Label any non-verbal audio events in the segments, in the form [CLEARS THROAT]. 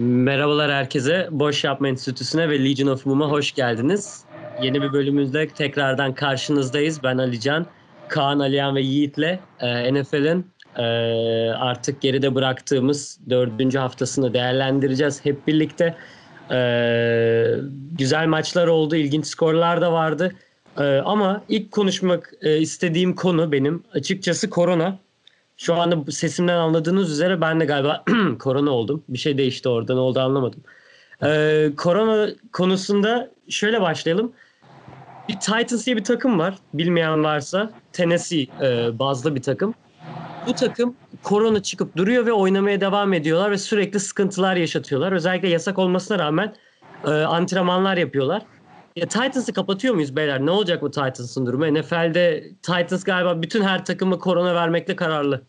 Merhabalar herkese. Boş Yapma Enstitüsü'ne ve Legion of Boom'a hoş geldiniz. Yeni bir bölümümüzde tekrardan karşınızdayız. Ben Alican, Kaan, Aliyan ve Yiğit'le e, NFL'in e, artık geride bıraktığımız dördüncü haftasını değerlendireceğiz hep birlikte. E, güzel maçlar oldu, ilginç skorlar da vardı. Ama ilk konuşmak istediğim konu benim açıkçası korona. Şu anda sesimden anladığınız üzere ben de galiba [CLEARS THROAT] korona oldum. Bir şey değişti orada ne oldu anlamadım. Ee, korona konusunda şöyle başlayalım. Bir Titans diye bir takım var. Bilmeyen varsa Tennessee e, bazlı bir takım. Bu takım korona çıkıp duruyor ve oynamaya devam ediyorlar ve sürekli sıkıntılar yaşatıyorlar. Özellikle yasak olmasına rağmen e, antrenmanlar yapıyorlar. Ya Titans'ı kapatıyor muyuz beyler? Ne olacak bu Titans'ın durumu? NFL'de Titans galiba bütün her takımı korona vermekle kararlı.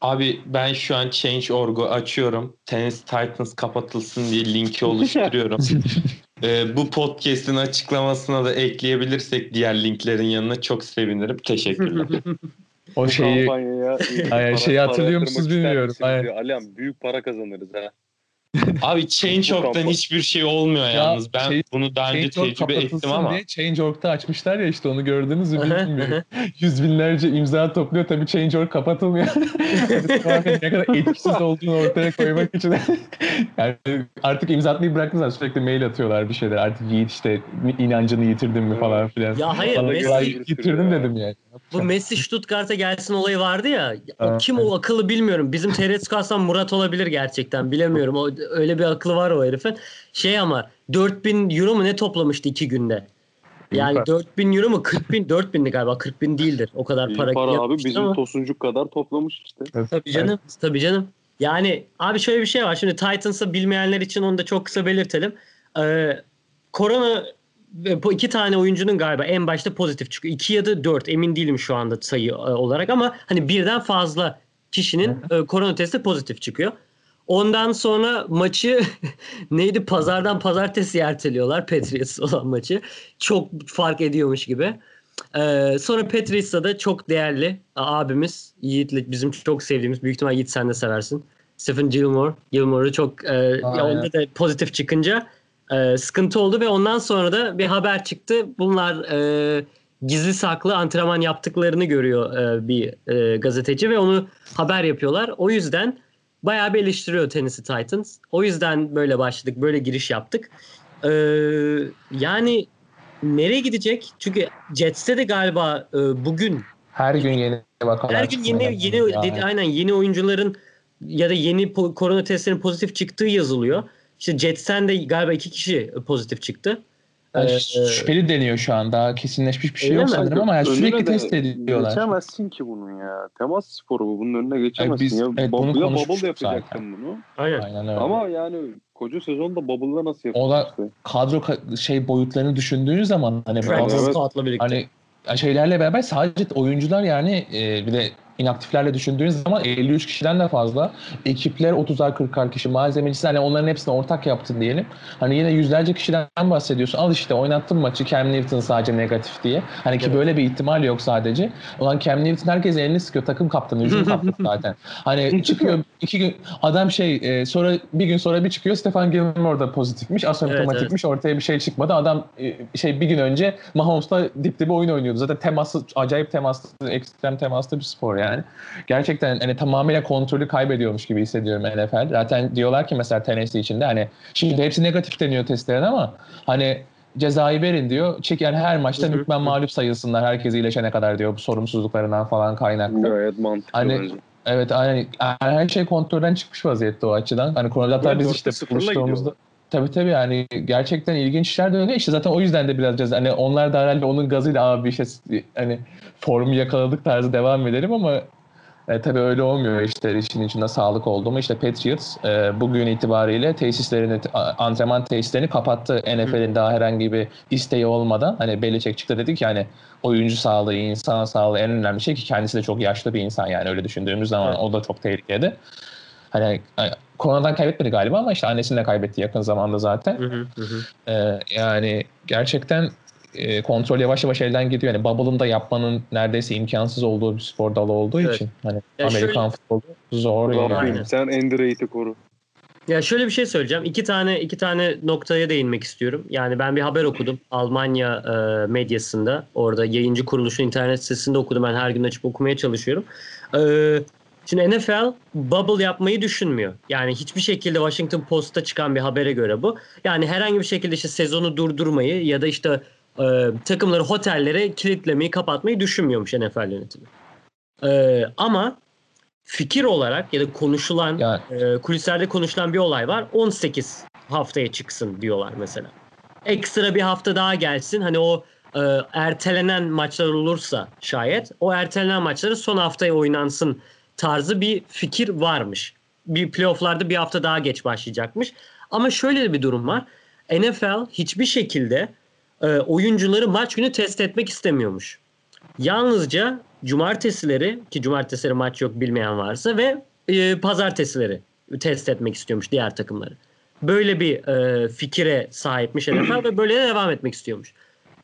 Abi ben şu an Change.org'u açıyorum. Tennessee Titans kapatılsın diye linki oluşturuyorum. [LAUGHS] ee, bu podcast'in açıklamasına da ekleyebilirsek diğer linklerin yanına çok sevinirim. Teşekkürler. [LAUGHS] o şeyi Aynen, şeyi hatırlıyor musunuz bilmiyorum. Aynen. Alem büyük para kazanırız ha. Abi [LAUGHS] Change.org'dan hiçbir şey olmuyor Ya, yalnız. Ben şey- bunu daha önce tecrübe ettim ama. diye Change.org'da açmışlar ya işte onu gördünüz mü [LAUGHS] bilmiyorum. Yüz binlerce imza topluyor tabii Change.org kapatılmıyor. [LAUGHS] Ne kadar etkisiz olduğunu ortaya koymak için. yani artık imza atmayı bıraktılar sürekli mail atıyorlar bir şeyler. Artık Yiğit işte inancını yitirdin mi falan filan. Ya hayır, Falan Messi- yitirdim dedim yani. Bu Messi Stuttgart'a gelsin olayı vardı ya. O kim o akıllı bilmiyorum. Bizim TRT Kastan Murat olabilir gerçekten. Bilemiyorum. O, öyle bir aklı var o herifin. Şey ama 4000 euro mu ne toplamıştı iki günde? Yani Süper. 4000 euro mu 40 bin 4 bindi galiba 40 bin değildir. O kadar İyi para, para, abi bizim ama- tosuncuk kadar toplamış işte. Tabii canım. Tabii canım. Yani abi şöyle bir şey var. Şimdi Titans'ı bilmeyenler için onu da çok kısa belirtelim. Ee, korona bu iki tane oyuncunun galiba en başta pozitif çıkıyor. İki ya da dört emin değilim şu anda sayı e, olarak ama hani birden fazla kişinin e, korona testi pozitif çıkıyor. Ondan sonra maçı [LAUGHS] neydi pazardan pazartesi erteliyorlar Patriots [LAUGHS] olan maçı. Çok fark ediyormuş gibi. Ee, sonra Patriots'ta da çok değerli abimiz Yiğit'le bizim çok sevdiğimiz büyük ihtimal Yiğit sen de seversin. Stephen Gilmore. Gilmore'u çok e, ya onda da pozitif çıkınca e, sıkıntı oldu ve ondan sonra da bir haber çıktı. Bunlar e, gizli saklı antrenman yaptıklarını görüyor e, bir e, gazeteci ve onu haber yapıyorlar. O yüzden bayağı bir eleştiriyor Tennessee Titans. O yüzden böyle başladık, böyle giriş yaptık. Ee, yani nereye gidecek? Çünkü Jets'te de galiba e, bugün Her gün yeni vakalar her gün yeni çıkmıyor. yeni Yani. dedi- aynen yeni oyuncuların ya da yeni po- korona testlerinin pozitif çıktığı yazılıyor. İşte Jets'ten de galiba iki kişi pozitif çıktı. Yani Ee, şüpheli deniyor şu an. Daha kesinleşmiş bir şey yok mi? sanırım ama yani sürekli test ediyorlar. Geçemezsin ki bunun ya. Temas sporu bu. Bunun önüne geçemezsin biz- ya. evet, bunu ya bubble yapacaksın zaten. bunu. Aynen. Aynen öyle. Ama yani koca sezonda bubble'da nasıl O da- yapacaksın? kadro ka- şey boyutlarını düşündüğün zaman hani bazı- Evet. Birlikte. hani şeylerle beraber sadece oyuncular yani e, bir de inaktiflerle düşündüğün zaman 53 kişiden de fazla. Ekipler 30'ar 40'ar kişi. Malzemecisi hani onların hepsini ortak yaptın diyelim. Hani yine yüzlerce kişiden bahsediyorsun. Al işte oynattın maçı Cam Newton sadece negatif diye. Hani ki Evet. böyle bir ihtimal yok sadece. Ulan Cam Newton herkes elini sıkıyor. Takım kaptanı, hücum [LAUGHS] kaptanı zaten. Hani çıkıyor iki gün adam şey e, sonra bir gün sonra bir çıkıyor Stefan Gilmore da pozitifmiş. Asymptomatikmiş. Ortaya bir şey çıkmadı. Adam e, şey bir gün önce Mahomes'la dip dibe oyun oynuyordu. Zaten teması acayip temaslı, ekstrem temaslı bir spor yani. Gerçekten hani tamamıyla kontrolü kaybediyormuş gibi hissediyorum NFL. Zaten diyorlar ki mesela Tennessee içinde hani şimdi hepsi negatif deniyor testlerin ama hani cezayı verin diyor. Çek yani her maçta hükmen mağlup sayılsınlar herkes iyileşene kadar diyor bu sorumsuzluklarından falan kaynaklı. Gayet mantıklı Hani- bence. Evet aynen her şey kontrolden çıkmış vaziyette o açıdan. Hani konuda Ve biz işte buluştuğumuzda gidiyorlar. Tabii tabii yani gerçekten ilginç işler dönüyor. İşte zaten o yüzden de biraz. Hani onlar da herhalde onun gazıyla abi işte hani formu yakaladık tarzı devam edelim ama e, tabii öyle olmuyor işte işin içinde sağlık oldu mu işte Patriots e, bugün itibariyle tesislerini antrenman tesislerini kapattı NFL'in daha herhangi bir isteği olmadan hani Belichick çıktı dedi ki hani oyuncu sağlığı insan sağlığı en önemli şey ki kendisi de çok yaşlı bir insan yani öyle düşündüğümüz zaman Evet. o da çok tehlikeli. Hani, hani koronadan kaybetmedi galiba ama işte annesini de kaybetti yakın zamanda zaten. Hı hı. Ee, yani gerçekten e, kontrol yavaş yavaş elden gidiyor. Yani bubble'ın da yapmanın neredeyse imkansız olduğu bir spor dalı olduğu Evet. için. Hani Ya Amerikan şöyle- futbolu zor yani. Aynen. Sen Andy Reid'i koru. Ya şöyle bir şey söyleyeceğim. İki tane iki tane noktaya değinmek istiyorum. Yani ben bir haber okudum Almanya e, medyasında. Orada yayıncı kuruluşun internet sitesinde okudum. Ben her gün açıp okumaya çalışıyorum. E, şimdi NFL bubble yapmayı düşünmüyor. Yani hiçbir şekilde Washington Post'ta çıkan bir habere göre bu. Yani herhangi bir şekilde işte sezonu durdurmayı ya da işte e, takımları otellere kilitlemeyi kapatmayı düşünmüyormuş NFL yönetimi. E, ama fikir olarak ya da konuşulan Yani e, kulislerde konuşulan bir olay var. 18 haftaya çıksın diyorlar mesela. Ekstra bir hafta daha gelsin. Hani o e, ertelenen maçlar olursa şayet o ertelenen maçları son haftaya oynansın tarzı bir fikir varmış. Bir playofflarda bir hafta daha geç başlayacakmış. Ama şöyle bir durum var. NFL hiçbir şekilde e, oyuncuları maç günü test etmek istemiyormuş. Yalnızca cumartesileri ki cumartesileri maç yok bilmeyen varsa ve e, pazartesileri test etmek istiyormuş diğer takımları. Böyle bir e, fikire sahipmiş NFL ve böyle de devam etmek istiyormuş.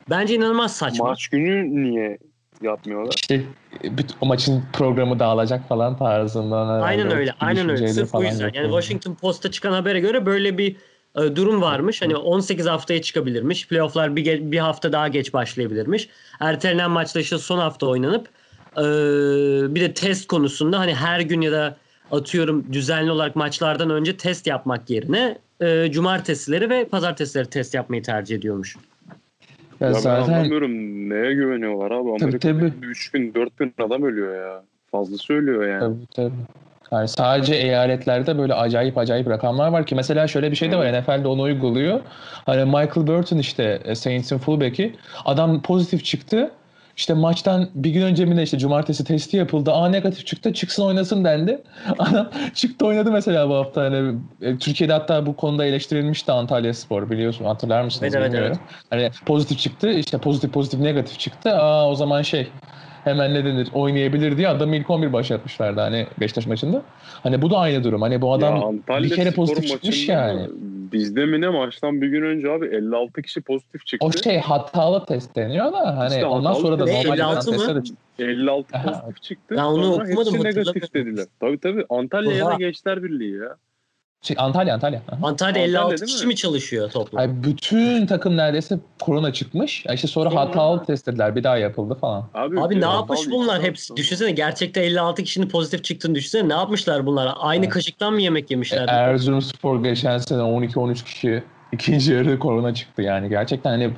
Bence inanılmaz saçma. Maç günü niye yapmıyorlar? işte bütün, o maçın programı dağılacak falan tarzından. herhalde Aynen öyle. Aynen öyle. Sırf falan yüzden. Yani. Washington Post'ta çıkan habere göre böyle bir e, durum varmış. Hani 18 haftaya çıkabilirmiş. Playoff'lar bir, bir hafta daha geç başlayabilirmiş. Ertelenen maçta işte son hafta oynanıp e, bir de test konusunda hani her gün ya da atıyorum düzenli olarak maçlardan önce test yapmak yerine e, cumartesileri ve pazartesileri test yapmayı tercih ediyormuş. Ya Ya ben zaten anlamıyorum neye güveniyorlar abi. Amerika'da tabii. 3 bin 4 bin adam ölüyor ya. Fazlası ölüyor yani. Tabii tabii. Yani sadece eyaletlerde böyle acayip acayip rakamlar var ki mesela şöyle bir şey de var NFL de onu uyguluyor. Hani Michael Burton işte e, Saints'in fullback'i adam pozitif çıktı. İşte maçtan bir gün önce mi ne işte cumartesi testi yapıldı. A negatif çıktı çıksın oynasın dendi. [LAUGHS] Adam çıktı oynadı mesela bu hafta. Hani, e, Türkiye'de hatta bu konuda eleştirilmişti Antalya Spor biliyorsun hatırlar mısınız Evet, evet, bilmiyorum. Hani pozitif çıktı işte pozitif pozitif negatif çıktı. Aa o zaman şey hemen ne denir oynayabilir diye adamı ilk 11 başlatmışlardı hani Beşiktaş maçında. Hani bu da aynı durum. Hani bu adam Ya bir kere pozitif çıkmış yani. Bizde mi ne maçtan bir gün önce abi 56 kişi pozitif çıktı. O şey hatalı test deniyor da hani İşte ondan sonra da test. normal 56 mı? testte de çıktı. 56 Aha. pozitif çıktı. Ben onu Sonra okumadım, hepsi negatif dediler. Tabii tabii. Antalya'ya da. Gençler Birliği ya. Şey, Antalya Antalya. Aha. Antalya 56 değil kişi mi? mi çalışıyor toplam? Ay, bütün takım neredeyse korona çıkmış. Ya işte sonra Sonra- hatalı test dediler. Bir daha yapıldı falan. Abi, Abi ne Antalya yapmış bunlar hepsi? Düşünsene gerçekten 56 kişinin pozitif çıktığını düşünsene. Ne yapmışlar bunlar? Aynı Evet. kaşıktan mı yemek E, yemişler? Erzurumspor geçen sene 12-13 kişi ikinci yarı korona çıktı yani. Gerçekten hani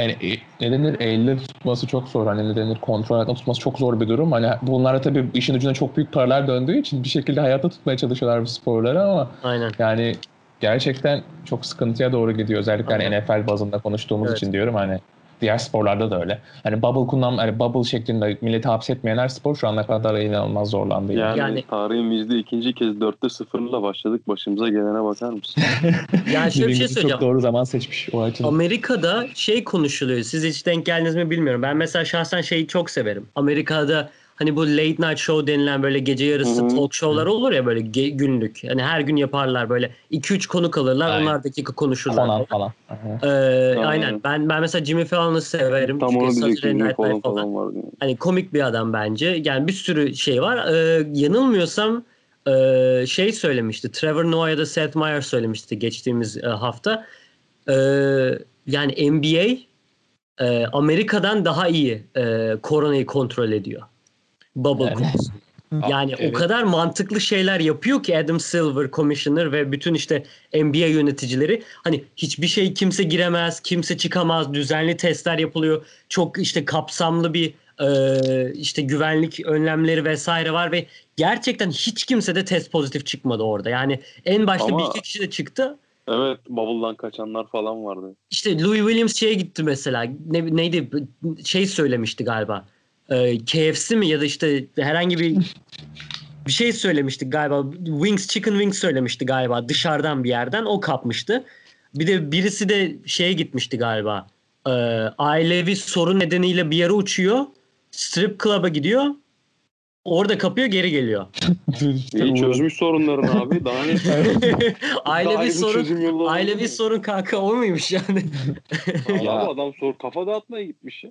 yani, e, ne denir elde tutması çok zor. Hani ne denir kontrol altında tutması çok zor bir durum. Hani bunlara tabii işin ucuna çok büyük paralar döndüğü için bir şekilde hayatta tutmaya çalışıyorlar bu sporları ama Aynen. yani gerçekten çok sıkıntıya doğru gidiyor. Özellikle hani. NFL bazında konuştuğumuz Evet. için diyorum hani diğer sporlarda da öyle. Hani bubble kullan hani bubble şeklinde milleti hapsetmeyen her spor şu ana kadar inanılmaz zorlandı. Yani. Yani, Yani- tarihimizde ikinci kez 4'te 0'la başladık. Başımıza gelene bakar mısın? [LAUGHS] Yani şöyle bir şey söyleyeceğim. Çok doğru zaman seçmiş o açıdan. Amerika'da şey konuşuluyor. Siz hiç denk geldiniz mi bilmiyorum. Ben mesela şahsen şeyi çok severim. Amerika'da hani bu late night show denilen böyle gece yarısı Hı hı. talk show'lar olur ya böyle ge- günlük. Hani her gün yaparlar böyle 2-3 konuk alırlar. Aynen. Onlar dakika konuşurlar. Conan falan. Ee, aynen. Aynen. Ben ben mesela Jimmy Fallon'ı severim. Tam Çünkü onu diyecektim. Falan, Live falan. yani. Hani komik bir adam bence. Yani bir sürü şey var. Ee, yanılmıyorsam e, şey söylemişti. Trevor Noah ya da Seth Meyers söylemişti geçtiğimiz e, hafta. Ee, yani NBA e, Amerika'dan daha iyi e, koronayı kontrol ediyor. Bubble Yani. konusunda. Yani Evet. o kadar mantıklı şeyler yapıyor ki Adam Silver, Commissioner ve bütün işte NBA yöneticileri. Hani hiçbir şey kimse giremez, kimse çıkamaz, düzenli testler yapılıyor. Çok işte kapsamlı bir e, işte güvenlik önlemleri vesaire var ve gerçekten hiç kimse de test pozitif çıkmadı orada. Yani en başta Ama- bir iki kişi de çıktı. Evet bubble'dan kaçanlar falan vardı. İşte Louis Williams şeye gitti mesela. Ne, neydi? Şey söylemişti galiba. Ee, KFC mi ya da işte herhangi bir [LAUGHS] bir şey söylemişti galiba. Wings Chicken Wings söylemişti galiba dışarıdan bir yerden. O kapmıştı. Bir de birisi de şeye gitmişti galiba. Ee, ailevi sorun nedeniyle bir yere uçuyor. Strip club'a gidiyor. Orada kapıyor geri geliyor. İyi çözmüş sorunlarını abi. Daha ne? [LAUGHS] Ailevi sorun ailevi sorun kanka o muymuş yani? Abi Ya. [LAUGHS] adam sor kafa dağıtmaya gitmiş ya.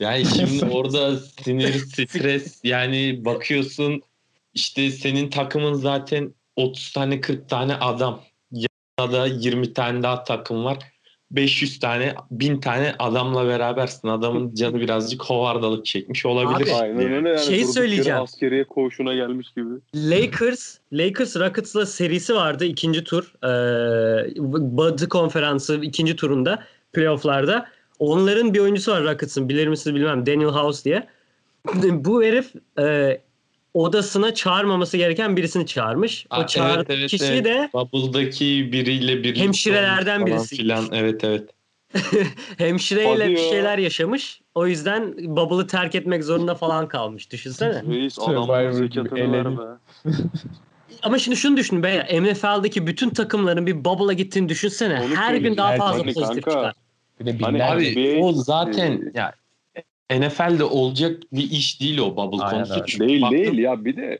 Yani [LAUGHS] şimdi orada sinir, stres yani bakıyorsun işte senin takımın zaten 30 tane 40 tane adam ya da 20 tane daha takım var. 500 tane 1000 tane adamla berabersin. Adamın canı birazcık hovardalık çekmiş olabilir. Abi, Aynen öyle yani. Şey söyleyeceğim. Askeriye koğuşuna gelmiş gibi. Lakers, Lakers Rockets'la serisi vardı ikinci tur. Ee, Batı konferansı ikinci turunda playofflarda. Onların bir oyuncusu var Rockets'ın bilir misiniz bilmem Daniel House diye. [LAUGHS] Bu herif e, odasına çağırmaması gereken birisini çağırmış. Aa, o çağırdığı evet, evet, kişi evet. de Bubble'daki biriyle birlikte Hemşirelerden birisi. Filan. Evet evet. [LAUGHS] hemşireyle Hadi bir şeyler yaşamış. O yüzden bubble'ı terk etmek zorunda falan kalmış. Düşünsene. [LAUGHS] Reis. Ama şimdi şunu düşün be. MFL'deki bütün takımların bir bubble'a gittiğini düşünsene. Onu Her gün daha fazla pozitif kanka, çıkar. Bir de Hani binlerce. Abi NBA o zaten e, ya NFL'de olacak bir iş değil o bubble Aynen konusu. öyle. Çünkü Değil baktım- değil ya bir de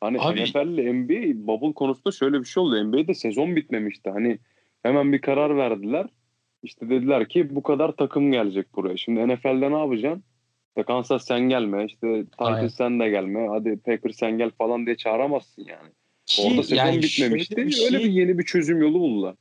hani Abi- NFL ile NBA bubble konusunda şöyle bir şey oldu. NBA'de sezon bitmemişti. Hani hemen bir karar verdiler. İşte dediler ki bu kadar takım gelecek buraya. Şimdi NFL'de ne yapacaksın? İşte Kansas sen gelme, işte. Titans sen de gelme, hadi Packers sen gel falan diye çağıramazsın yani. Ki Orada sezon yani bitmemişti. bir Öyle şey- bir yeni bir çözüm yolu buldular.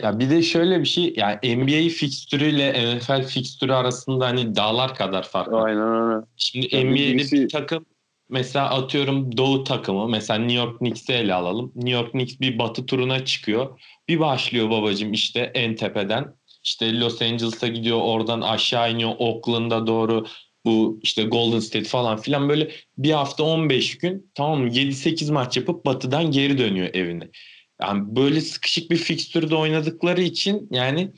Ya bir de şöyle bir şey yani NBA fikstürüyle NFL fikstürü arasında hani dağlar kadar fark var. Aynen öyle. Şimdi Yani NBA'de birisi- bir takım mesela atıyorum Doğu takımı mesela New York Knicks'i ele alalım. New York Knicks bir batı turuna çıkıyor. Bir başlıyor babacım işte en tepeden. İşte Los Angeles'a gidiyor oradan aşağı iniyor Oakland'a doğru bu işte Golden State falan filan böyle bir hafta 15 gün tamam mı 7-8 maç yapıp batıdan geri dönüyor evine. Yani böyle sıkışık bir fikstürde oynadıkları için yani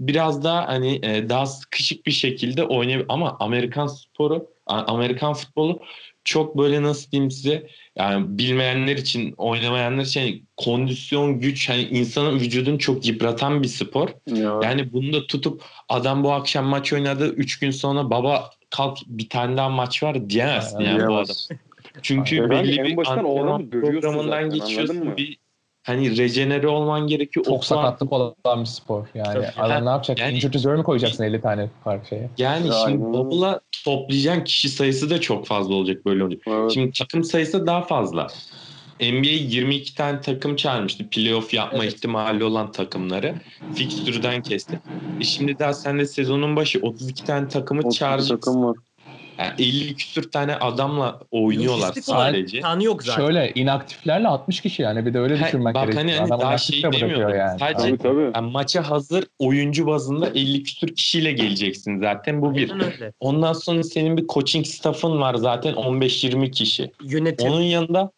biraz daha hani e, daha sıkışık bir şekilde oynayabilir ama Amerikan sporu Amerikan futbolu çok böyle nasıl diyeyim size yani bilmeyenler için oynamayanlar için hani kondisyon güç hani insanın vücudunu çok yıpratan bir spor. Ya. Yani bunu da tutup adam bu akşam maç oynadı 3 gün sonra baba kalk bir tane daha maç var diyemezsin Aynen, yani bu diyemez. adam. Çünkü Aynen. belli En bir antrenman programından geçiyorsun bir hani rejenere olman gerekiyor. O Çok falan- sakatlık olan bir spor. Yani Tabii. adam ne yapacak? Yani- reserve mi koyacaksın 50 tane farklı şeye? Yani Ya, şimdi aynen. bubble'a toplayacağın kişi sayısı da çok fazla olacak böyle olunca. Evet. Şimdi takım sayısı daha fazla. NBA 22 tane takım çağırmıştı. Playoff yapma Evet. ihtimali olan takımları. Fikstürden kesti. E şimdi daha sen de sezonun başı 32 tane takımı 30 çağıracaksın. takım var. Yani 50 küsür tane adamla oynuyorlar Lojistik sadece. imkanı yok zaten. Şöyle inaktiflerle 60 kişi yani bir de öyle düşünmek bak gerekiyor. hani- hani Adam daha şey de demiyorum. yani. Sadece- Tabii tabii. Yani maça hazır oyuncu bazında 50 küsür kişiyle geleceksin zaten. Bu bir. Ondan sonra senin bir coaching staff'ın var zaten 15-20 kişi. Yönetim. Onun yanında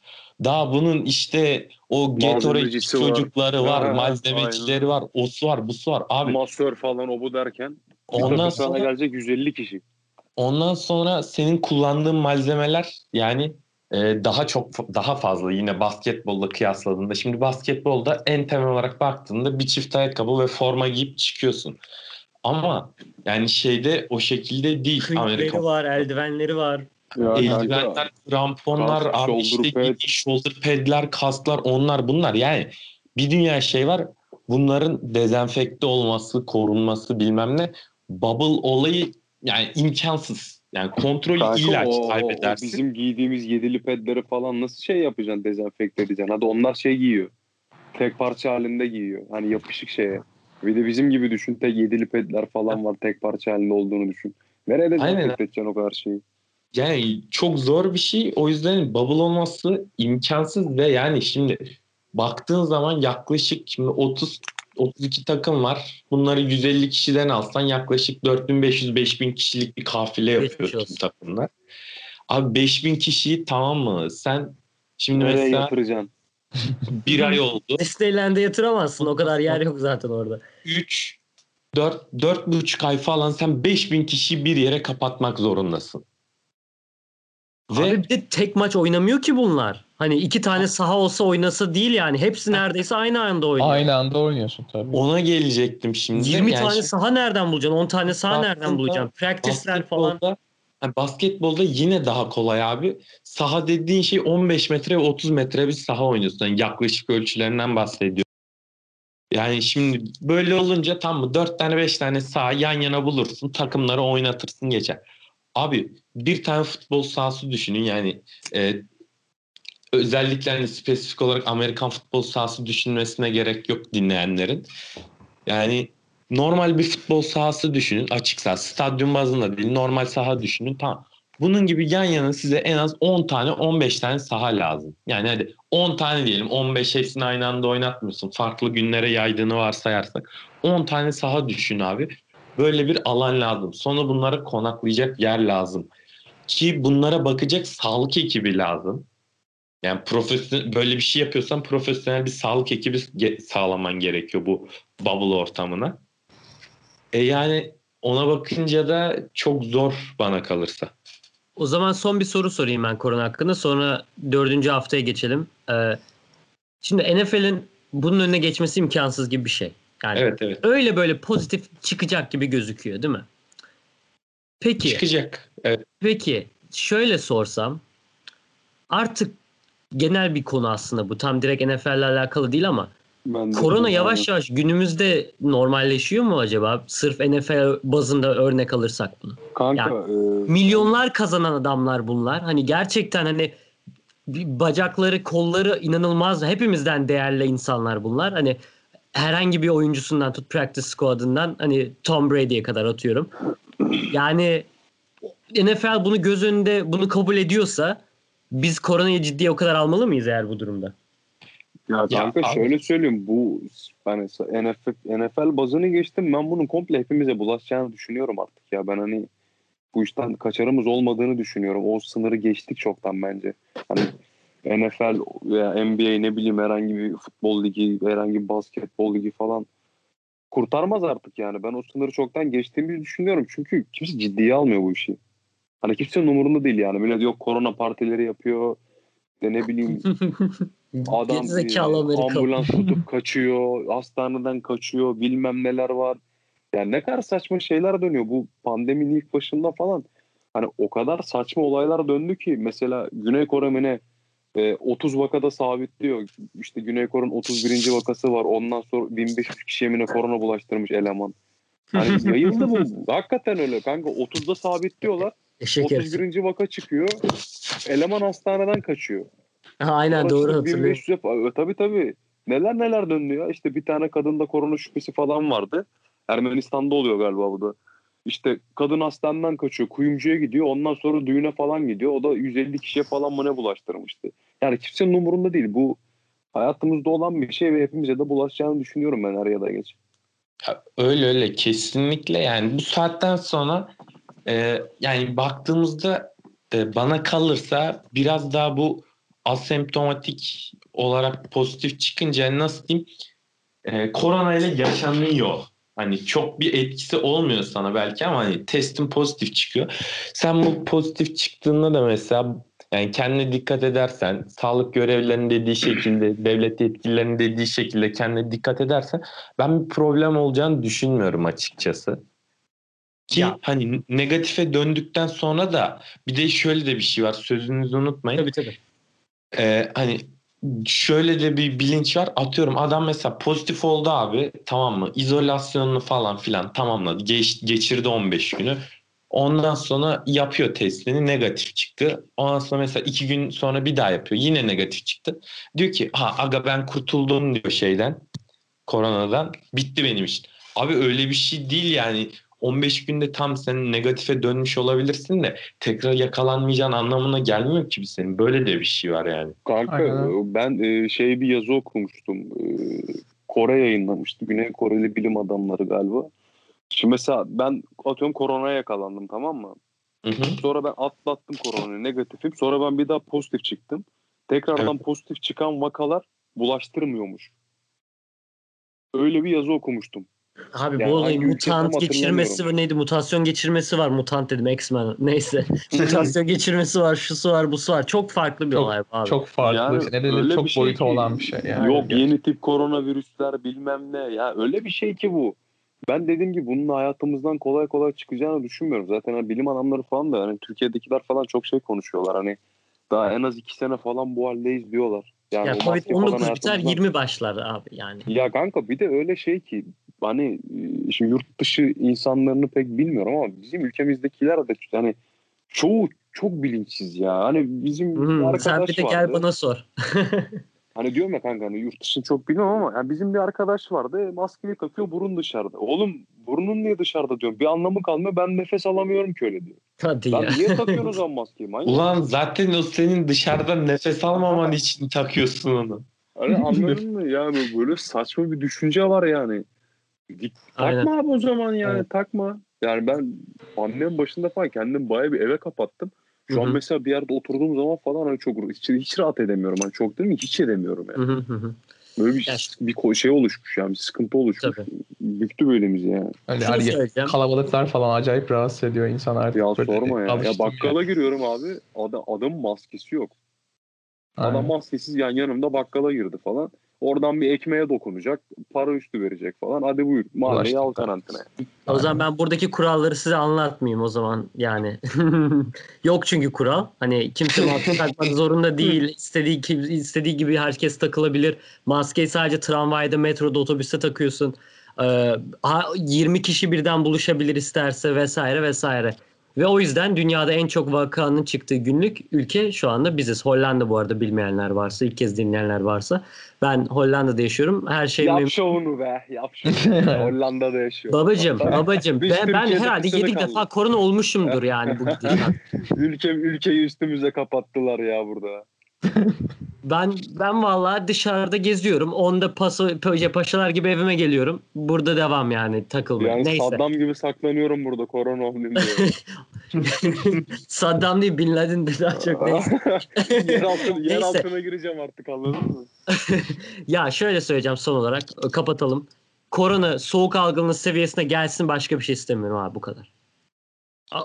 daha bunun işte o Gatorade var. çocukları var, Ha, malzemecileri var, osu var, busu var. Abi Masör falan o bu derken. ondan sonra gelecek 150 kişi. Ondan sonra senin kullandığın malzemeler yani e, daha çok daha fazla yine basketbolla kıyasladığında. Şimdi basketbolda en temel olarak baktığında bir çift ayakkabı ve forma giyip çıkıyorsun. Ama yani şeyde o şekilde değil Amerika. var, eldivenleri var. Ya Eldivenler, kramponlar, Kask, abi shoulder işte pad. shoulder pad'ler, kasklar onlar bunlar. Yani bir dünya şey var. Bunların dezenfekte olması, korunması bilmem ne. Bubble olayı yani imkansız. Yani kontrolü kanka ilaç o, o, o kaybedersin. bizim giydiğimiz yedili pedleri falan nasıl şey yapacaksın dezenfekte edeceksin. Hadi onlar şey giyiyor. Tek parça halinde giyiyor. Hani yapışık şeye. Bir de bizim gibi düşün. Tek yedili pedler falan var. Tek parça halinde olduğunu düşün. Nereye dezenfekte edeceksin o kadar şeyi? Yani çok zor bir şey. O yüzden bubble olması imkansız ve yani şimdi baktığın zaman yaklaşık şimdi 30 32 takım var. Bunları 150 kişiden alsan yaklaşık 4500-5000 kişilik bir kafile yapıyor tüm takımlar. Abi 5000 kişiyi tamam mı? Sen şimdi Nereye mesela yatıracaksın? [LAUGHS] bir ay oldu. Disneyland'e yatıramazsın. O kadar yer yok zaten orada. 3 4 4 buçuk ay falan sen 5000 kişiyi bir yere kapatmak zorundasın. Ve Abi bir de tek maç oynamıyor ki bunlar. Hani iki tane saha olsa oynasa değil yani. Hepsi neredeyse aynı anda oynuyor. Aynı anda oynuyorsun tabii. ona gelecektim şimdi. 20 Yani tane şimdi- saha nereden bulacaksın? 10 tane saha nereden bulacaksın? Practice'ler falan. Yani basketbolda yine daha kolay abi. Saha dediğin şey 15 metre ve 30 metre bir saha oynuyorsun. Yani yaklaşık ölçülerinden bahsediyorum. Yani şimdi böyle olunca tam mı 4 tane 5 tane saha yan yana bulursun. Takımları oynatırsın geçer. Abi bir tane futbol sahası düşünün yani e, özellikle hani spesifik olarak Amerikan futbol sahası düşünmesine gerek yok dinleyenlerin. Yani normal bir futbol sahası düşünün. Açık saha, stadyum bazında değil, normal saha düşünün. Tamam. Bunun gibi yan yana size en az 10 tane 15 tane saha lazım. Yani hadi 10 tane diyelim 15 hepsini aynı anda oynatmıyorsun. Farklı günlere yaydığını varsayarsak 10 tane saha düşün abi. Böyle bir alan lazım. Sonra bunlara konaklayacak yer lazım. Ki bunlara bakacak sağlık ekibi lazım. Yani profesyonel böyle bir şey yapıyorsan profesyonel bir sağlık ekibi ge- sağlaman gerekiyor bu bubble ortamına. E yani ona bakınca da çok zor bana kalırsa. O zaman son bir soru sorayım ben korona hakkında. Sonra dördüncü haftaya geçelim. Ee, şimdi NFL'in bunun önüne geçmesi imkansız gibi bir şey. Yani Evet evet. öyle böyle pozitif çıkacak gibi gözüküyor değil mi? Peki. Çıkacak. Evet. Peki şöyle sorsam artık genel bir konu aslında bu. Tam direkt NFL ile alakalı değil ama Ben korona yavaş yavaş günümüzde normalleşiyor mu acaba? Sırf NFL bazında örnek alırsak bunu. Kanka e, Milyonlar kazanan adamlar bunlar. Hani gerçekten hani bacakları, kolları inanılmaz. Hepimizden değerli insanlar bunlar. Hani herhangi bir oyuncusundan tut practice squad'ından hani Tom Brady'ye kadar atıyorum. Yani NFL bunu göz önünde bunu kabul ediyorsa biz koronayı ciddiye o kadar almalı mıyız eğer bu durumda? Ya Ya kanka abi- şöyle söyleyeyim bu hani NFL, NFL bazını geçtim ben bunun komple hepimize bulaşacağını düşünüyorum artık ya ben hani bu işten kaçarımız olmadığını düşünüyorum. O sınırı geçtik çoktan bence. Hani NFL veya NBA ne bileyim herhangi bir futbol ligi, herhangi bir basketbol ligi falan kurtarmaz artık yani. Ben o sınırı çoktan geçtiğimizi düşünüyorum. Çünkü kimse ciddiye almıyor bu işi. Hani kimsenin umurunda değil yani. Millet yok korona partileri yapıyor. De ne bileyim [LAUGHS] Adam e, ambulans [LAUGHS] tutup kaçıyor, hastaneden kaçıyor, bilmem neler var. Yani ne kadar saçma şeyler dönüyor bu pandeminin ilk başında falan. Hani o kadar saçma olaylar döndü ki mesela Güney Kore mi ne e, 30 vakada sabitliyor. İşte Güney Kore'nin 31. vakası var. Ondan sonra 1500 kişiye mi ne korona bulaştırmış eleman. Hani yayıldı bu. [LAUGHS] Hakikaten öyle kanka. 30'da sabitliyorlar. Eşek herif. 31. vaka çıkıyor. Eleman hastaneden kaçıyor. Ha, Aynen Sonra doğru hatırlıyorum. 1500 yap- Ö, Tabii tabii. Neler neler döndü ya. İşte bir tane kadında korona şüphesi falan vardı. Ermenistan'da oluyor galiba bu da. İşte kadın hastaneden kaçıyor. Kuyumcuya gidiyor. Ondan sonra düğüne falan gidiyor. O da 150 kişiye falan mı ne bulaştırmıştı. Yani kimsenin umurunda değil. Bu hayatımızda olan bir şey ve hepimize de bulaşacağını düşünüyorum ben her ya da geç. Ya öyle öyle kesinlikle yani bu saatten sonra e, yani baktığımızda e, bana kalırsa biraz daha bu asemptomatik olarak pozitif çıkınca nasıl diyeyim e, korona ile yaşanıyor. Hani çok bir etkisi olmuyor sana belki ama hani testin pozitif çıkıyor. Sen bu pozitif çıktığında da mesela yani kendine dikkat edersen, sağlık görevlilerinin dediği şekilde, devlet yetkililerinin dediği şekilde kendine dikkat edersen ben bir problem olacağını düşünmüyorum açıkçası. Ki Ya. hani negatife döndükten sonra da bir de şöyle de bir şey var sözünüzü unutmayın. Tabii tabii. Ee, hani şöyle de bir bilinç var. Atıyorum adam mesela pozitif oldu abi tamam mı? İzolasyonunu falan filan tamamladı. Geç, geçirdi 15 günü. Ondan sonra yapıyor testini negatif çıktı. Ondan sonra mesela iki gün sonra bir daha yapıyor. Yine negatif çıktı. Diyor ki ha aga ben kurtuldum diyor şeyden. Koronadan. Bitti benim işim. Abi öyle bir şey değil yani. 15 günde tam sen negatife dönmüş olabilirsin de tekrar yakalanmayacağın anlamına gelmiyor ki senin. Böyle de bir şey var yani. Kanka Aynen. ben e, şey bir yazı okumuştum. E, Kore yayınlamıştı. Güney Koreli bilim adamları galiba. Şimdi mesela ben atıyorum koronaya yakalandım tamam mı? Hı hı. Sonra ben atlattım koronayı negatifim. Sonra ben bir daha pozitif çıktım. Tekrardan pozitif çıkan vakalar bulaştırmıyormuş. Öyle bir yazı okumuştum. Abi Yani bu olayın mutant geçirmesi var neydi? Mutasyon geçirmesi var. Mutant dedim X-Men. [LAUGHS] Neyse. [LAUGHS] Mutasyon geçirmesi var. Şusu var. Busu var. Çok farklı bir Çok- olay abi. Çok farklı. Yani nedeni öyle çok bir şey boyutu ki- olan bir şey. Yani. Yok yeni tip koronavirüsler bilmem ne. Ya öyle bir şey ki bu. Ben dediğim gibi bunun hayatımızdan kolay kolay çıkacağını düşünmüyorum. Zaten hani bilim adamları falan da hani Türkiye'dekiler falan çok şey konuşuyorlar. Hani daha en az iki sene falan bu haldeyiz diyorlar. Yani ya o maske falan Covid-19 biter hayatımızdan- 20 başlar abi yani. Ya kanka bir de öyle şey ki hani e, şimdi yurt dışı insanlarını pek bilmiyorum ama bizim ülkemizdekiler de hani çoğu çok bilinçsiz ya. Hani bizim bir Hmm, arkadaş sen bir de gel vardı. bana sor. [LAUGHS] [LAUGHS] Hani diyorum ya kanka hani yurt dışını çok bilmem ama yani bizim bir arkadaş vardı maskeyi takıyor burun dışarıda. Oğlum burnun niye dışarıda diyorum. Bir anlamı kalmıyor ben nefes alamıyorum ki öyle diyor. Hadi Ben ya. niye [LAUGHS] takıyorsun o zaman maskeyi? Manyak. Ulan zaten o senin dışarıdan nefes almaman için takıyorsun onu. Hani anladın mı? Yani böyle saçma bir düşünce var yani. Git, Aynen. takma abi o zaman yani Evet. takma. Yani ben annemin başında falan kendim bayağı bir eve kapattım. Şu Hı an mesela bir yerde oturduğum zaman falan hani çok hiç, hiç rahat edemiyorum. Hani çok değil mi? Hiç edemiyorum yani. Hı hı hı hı. Böyle bir, Ya bir şey oluşmuş yani bir sıkıntı oluşmuş. Tabii. Büktü böylemizi yani. Öyle hani söyleyeceğim. kalabalıklar falan acayip rahatsız ediyor insan artık. Ya sorma ya. Ya bakkala giriyorum abi. Adam, adam maskesi yok. Adam Aynen. maskesiz yan yanımda bakkala girdi falan. Oradan bir ekmeğe dokunacak. Para üstü verecek falan. Hadi buyur. Mahalleyi al karantinaya. O zaman ben buradaki kuralları size anlatmayayım o zaman yani. [LAUGHS] Yok çünkü kural. Hani kimse [LAUGHS] maske takmak zorunda değil. İstediği, gibi- istediği gibi herkes takılabilir. Maskeyi sadece tramvayda, metroda, otobüste takıyorsun. Ee, ha- 20 kişi birden buluşabilir isterse vesaire vesaire. Ve o yüzden dünyada en çok vakanın çıktığı günlük ülke şu anda biziz. Hollanda bu arada bilmeyenler varsa, ilk kez dinleyenler varsa. Ben Hollanda'da yaşıyorum. Her şey Yap şovunu be. Yap şovunu. [LAUGHS] Hollanda'da yaşıyor. Babacım, babacım. [LAUGHS] Ben, ben herhalde kısılı 7 kaldık. defa korona olmuşumdur yani bu [LAUGHS] gidişat. Ülke, ülkeyi üstümüze kapattılar ya burada. Ben ben vallahi dışarıda geziyorum. Onda paso, pa- paşalar gibi evime geliyorum. Burada devam yani takılmaya. Yani Neyse. Saddam gibi saklanıyorum burada korona olayım diye. [LAUGHS] Saddam değil Bin Laden de daha çok neyse. [LAUGHS] yer, altına, yer Neyse. altına gireceğim artık anladın mı? [LAUGHS] ya şöyle söyleyeceğim son olarak. Kapatalım. Korona soğuk algınlığı seviyesine gelsin başka bir şey istemiyorum abi bu kadar.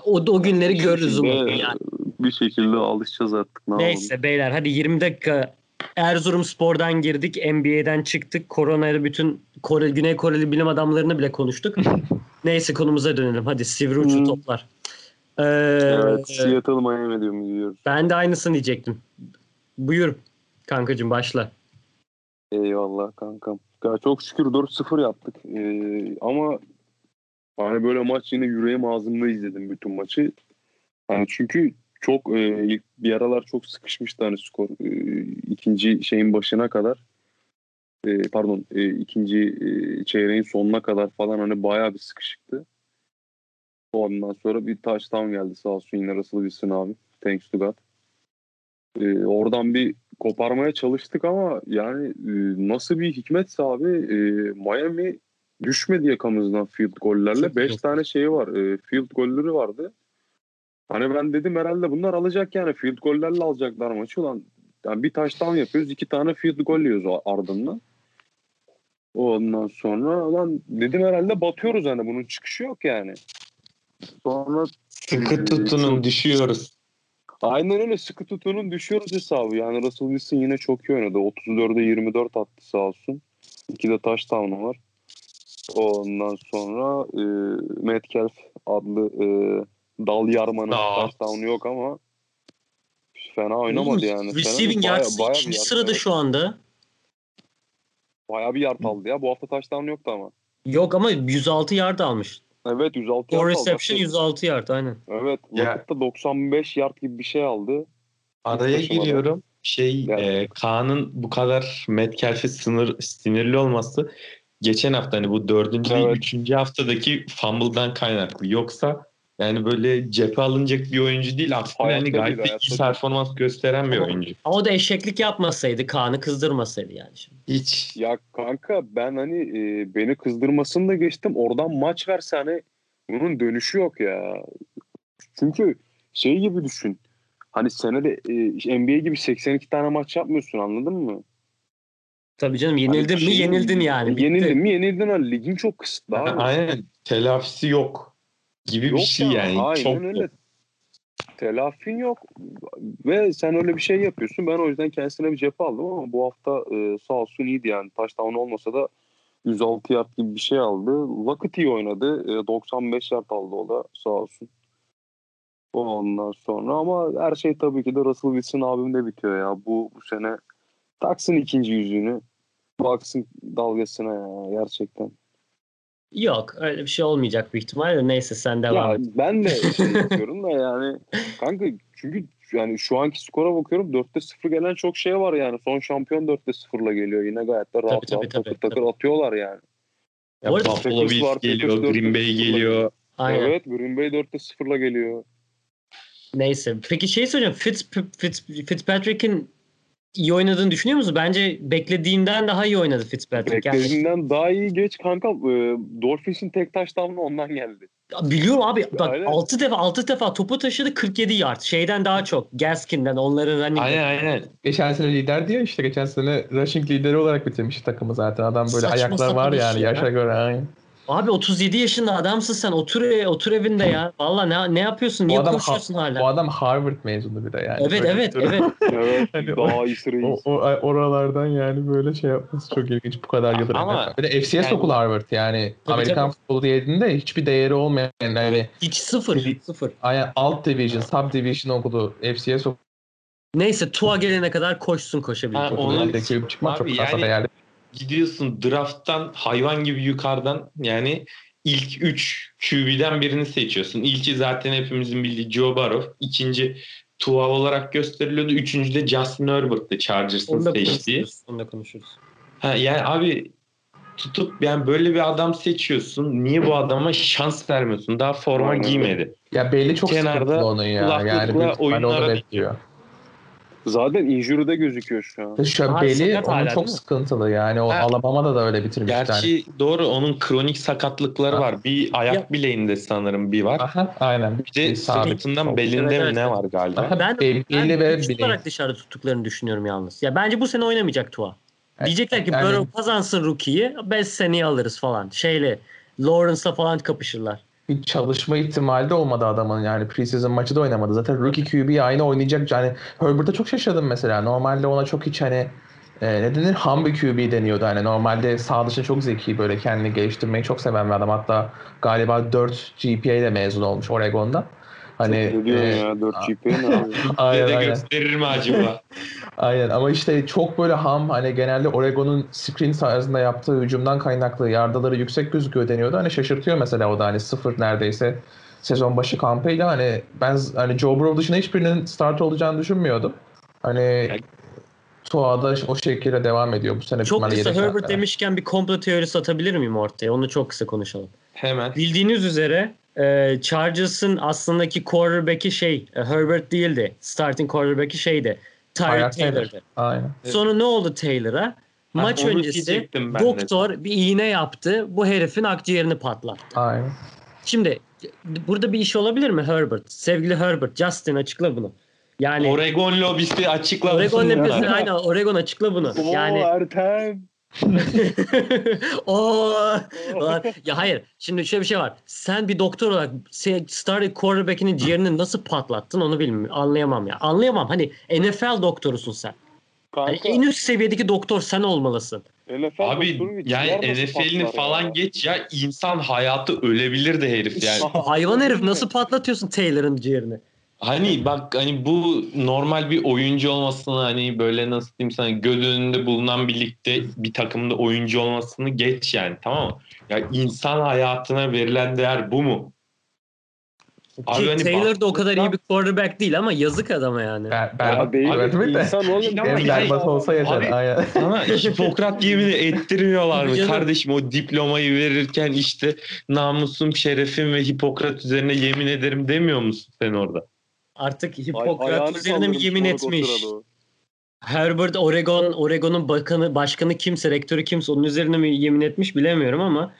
O, o günleri görürüz umarım yani. Bir şekilde alışacağız artık. Ne yapalım? Neyse beyler hadi 20 dakika Erzurum Spor'dan girdik. NBA'den çıktık. Koronayla bütün Kore, Güney Koreli bilim adamlarını bile konuştuk. [LAUGHS] Neyse konumuza dönelim. Hadi sivri uçlu Hmm. toplar. Ee, Evet, Seattle Miami diyorum diyoruz. ben de aynısını diyecektim. Buyur kankacığım başla. Eyvallah kankam. Ya çok şükür 4-0 yaptık. Ee, ama hani böyle maç yine yüreğim ağzımda izledim bütün maçı. Hani çünkü çok e, ilk- bir aralar çok sıkışmıştı hani skor e, ikinci şeyin başına kadar. E, pardon e, ikinci e, çeyreğin sonuna kadar falan hani bayağı bir sıkışıktı. Ondan sonra bir touchdown geldi sağ olsun yine Russell Wilson abi. Thanks to God. E, oradan bir koparmaya çalıştık ama yani e, nasıl bir hikmetse abi e, Miami düşmedi yakamızdan field gollerle. Çok 5 iyi. tane şeyi var. E, field golleri vardı. Hani ben dedim herhalde bunlar alacak yani field gollerle alacaklar maçı. Ulan yani bir touchdown yapıyoruz. iki tane field gol yiyoruz ardından. Ondan sonra lan dedim herhalde batıyoruz hani bunun çıkışı yok yani. Sonra Sıkı tutunun düşüyoruz. Aynen öyle sıkı tutunun düşüyoruz hesabı. Yani Russell Wilson yine çok iyi oynadı. 34'e 24 attı sağ olsun. İki de touchdown'u var. Ondan sonra e, Metcalf adlı e, dal yarmanın touchdown'u yok ama fena oynamadı yani. Receiving yards ikinci sırada evet. şu anda. Bayağı bir yard aldı ya. Bu hafta touchdown yoktu ama. Yok ama 106 yard almış. Evet 106 O yard aldı. reception 106 yard aynen. Evet. Ya. Vakıfta 95 yard gibi bir şey aldı. Araya giriyorum. Şey Gel. e, Kaan'ın bu kadar Metcalf'e sınır sinirli olması geçen hafta hani bu dördüncü değil, Evet. üçüncü haftadaki fumble'dan kaynaklı. Yoksa yani böyle cephe alınacak bir oyuncu değil. Aslında Hayatta yani değil, gayet de hayatta iyi değil. performans gösteren bir Ama- oyuncu. Ama o da eşeklik yapmasaydı, Kaan'ı kızdırmasaydı yani şimdi. Hiç. Ya kanka ben hani e, beni kızdırmasını da geçtim. Oradan maç verse hani bunun dönüşü yok ya. Çünkü şey gibi düşün. Hani senede e, NBA gibi 82 tane maç yapmıyorsun anladın mı? Tabii canım yenildin Hani mi şey- yenildin yani. Bitti. Yenildin mi yenildin hani ligin çok kısıtlı abi. Aynen. Telafisi yok gibi Yok bir şey ya, yani. Aynen Çok öyle. Telafin yok. Ve sen öyle bir şey yapıyorsun. Ben o yüzden kendisine bir cephe aldım ama bu hafta e, sağ olsun iyiydi yani. Touchdown olmasa da 106 yard gibi bir şey aldı. Vakit iyi oynadı. E, 95 yard aldı o da sağ olsun. Ondan sonra ama her şey tabii ki de Russell Wilson abimde bitiyor ya. Bu, bu sene taksın ikinci yüzüğünü. Baksın dalgasına ya gerçekten. Yok öyle bir şey olmayacak büyük ihtimalle. Neyse sen devam Ya et. ben de [LAUGHS] şey yapıyorum da yani kanka çünkü yani şu anki skora bakıyorum 4'te 0 gelen çok şey var yani. Son şampiyon 4'te 0'la geliyor. Yine gayet de rahat Tabii, tabii, rahat tabii, takır takır tabii. atıyorlar yani. Ya Bu arada- Buffalo Bills geliyor, Green Bay geliyor. Aynen. Evet Green Bay 4'te 0'la geliyor. Neyse. Peki şey soracağım. Fitz, Fitz, Fitzpatrick'in iyi oynadığını düşünüyor musun? Bence beklediğimden daha iyi oynadı Fitzpatrick. Yani, Beklediğimden daha iyi geç kanka. E, Dolphins'in tek touchdown'u ondan geldi. biliyorum abi. Bak Aynen. 6 defa 6 defa topu taşıdı 47 yard. Şeyden daha çok. Gaskin'den onların running. Aynen aynen. Geçen sene lider diyor işte geçen sene rushing lideri olarak bitirmiş takımı zaten. Adam böyle Saçma ayaklar var yani ya. yaşa göre. Aynen. Abi 37 yaşında adamsın sen. Otur otur evinde ya. Valla ne, ne yapıyorsun? Niye koşuyorsun ha- hala? bu adam Harvard mezunu bir de yani. evet Böyle evet evet. [LAUGHS] Evet. Hani daha O, o, oralardan yani böyle şey yapması çok ilginç bu kadar yıldır. Ama bir de FCS yani- okulu Harvard yani Tabii, Amerikan tabii. futbolu dediğinde hiçbir değeri olmayan yani Hiç sıfır. Sıfır. aynen alt division, sub division okulu FCS okulu Neyse Tua gelene kadar koşsun koşabilecek. Ha, onun çıkmak çok abi kasa yani- değerli. Gidiyorsun drafttan hayvan gibi yukarıdan yani ilk 3 QB'den birini seçiyorsun. İlki zaten hepimizin bildiği Joe Burrow. İkinci Tua olarak gösteriliyordu. Üçüncü de Justin Herbert'tı Chargers'ın seçtiği. konuşuruz. Onu da konuşuruz. Ha, yani abi tutup yani böyle bir adam seçiyorsun. Niye bu adama şans vermiyorsun? Daha forma Aynen. giymedi. Ya belli çok Kenarda sıkıntılı onun ya. Yani büyük onu oyunlara bekliyor. Zaten injury'de gözüküyor şu an. Sakat onun hala çok sıkıntılı yani. O Ha. Alabama'da da öyle bitirmiş. Gerçi doğru onun kronik sakatlıkları Ha. var. Bir ayak Ya- bileğinde sanırım bir var. Aha, aynen. Bir de sırtından belinde Evet, mi evet. ne var galiba. Aha, Ben, belli ben ve güçlü bileği. olarak dışarıda tuttuklarını düşünüyorum yalnız. Ya bence bu sene oynamayacak Tua. Diyecekler ki Yani- Burrow kazansın rookie'yi 5 seneye alırız falan. Şeyle Lawrence'la falan kapışırlar. Bir çalışma ihtimali de olmadı adamın yani preseason maçı da oynamadı. Zaten rookie QB aynı oynayacak. Yani Herbert'a çok şaşırdım mesela. Normalde ona çok hiç hani e, ne denir hum bir QB deniyordu. Hani normalde sağ dışı çok zeki böyle kendini geliştirmeyi çok seven bir adam. Hatta galiba 4 GPA ile mezun olmuş Oregon'dan. Hani e, ya 4 GP ne aynen, gösterir mi acaba? [LAUGHS] Aynen ama işte çok böyle ham hani genelde Oregon'un screen tarzında yaptığı hücumdan kaynaklı yardaları yüksek gözüküyor deniyordu. Hani şaşırtıyor mesela o da hani sıfır neredeyse sezon başı kampıyla hani ben hani Joe Burrow dışında hiçbirinin start olacağını düşünmüyordum. Hani Tua'da o şekilde devam ediyor bu sene. Çok kısa Herbert demişken bir komplo teorisi atabilir miyim ortaya? Onu çok kısa konuşalım. Hemen. Bildiğiniz üzere e, Chargers'ın aslındaki quarterback'i şey e, Herbert değildi. Starting quarterback'i şeydi. Taylor. Taylor'dı. Aynen. Sonra ne oldu Taylor'a? Maç onu öncesi ben de. doktor bir iğne yaptı. Bu herifin akciğerini patlattı. Aynen. Şimdi burada bir iş olabilir mi Herbert? Sevgili Herbert, Justin açıkla bunu. Yani Oregon lobisi açıkladı. Oregon nefesini aynen Oregon açıkla bunu. Oo Yani Ertem. [LAUGHS] Oo. Ya hayır. Şimdi şöyle bir şey var. Sen bir doktor olarak starting quarterback'inin ciğerini nasıl patlattın onu bilmiyorum. Anlayamam ya. Anlayamam. Hani NFL doktorusun sen. Kanka en üst seviyedeki doktor sen olmalısın. NFL Abi yani NFL'ini falan ya? geç ya insan hayatı ölebilir de herif yani. [LAUGHS] Hayvan herif nasıl patlatıyorsun Taylor'ın ciğerini? Hani bak hani bu normal bir oyuncu olmasını hani böyle nasıl diyeyim sana göz önünde bulunan birlikte bir takımda oyuncu olmasını geç yani tamam mı? Ya insan hayatına verilen değer bu mu? Abi hani Taylor da o kadar iyi bir quarterback değil ama yazık adama yani. Ben, ben, Ya değil de. insan oğlum. Ama Benim yani- berbat olsa yeter. Abi-. Sana Hipokrat yemini ettirmiyorlar mı kardeşim o diplomayı verirken işte namusum, şerefim ve Hipokrat üzerine yemin ederim demiyor musun sen orada? Artık Hipokrat üzerine mi yemin etmiş? Herbert Oregon Oregon'un bakanı başkanı kimse rektörü kimse onun üzerine mi yemin etmiş bilemiyorum ama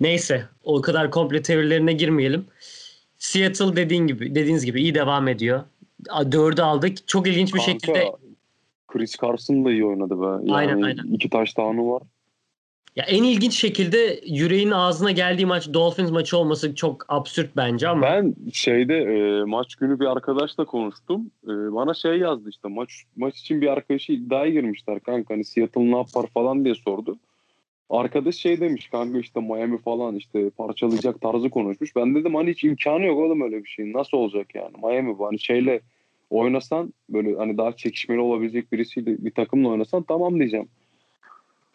neyse o kadar komple teorilerine girmeyelim. Seattle dediğin gibi dediğiniz gibi iyi devam ediyor. Dördü aldık. Çok ilginç bir Kanka, şekilde Chris Carson da iyi oynadı be. Yani Aynen, aynen. iki taş var. Ya en ilginç şekilde yüreğin ağzına geldiği maç Dolphins maçı olması çok absürt bence ama Ben şeyde e, maç günü bir arkadaşla konuştum. E, bana şey yazdı işte maç maç için bir arkadaşı iddiaya girmişler kanka hani Seattle ne yapar falan diye sordu. Arkadaş şey demiş kanka işte Miami falan işte parçalayacak tarzı konuşmuş. Ben dedim hani hiç imkanı yok oğlum öyle bir şey. Nasıl olacak yani? Miami bu hani şeyle oynasan böyle hani daha çekişmeli olabilecek birisiyle bir takımla oynasan tamam diyeceğim.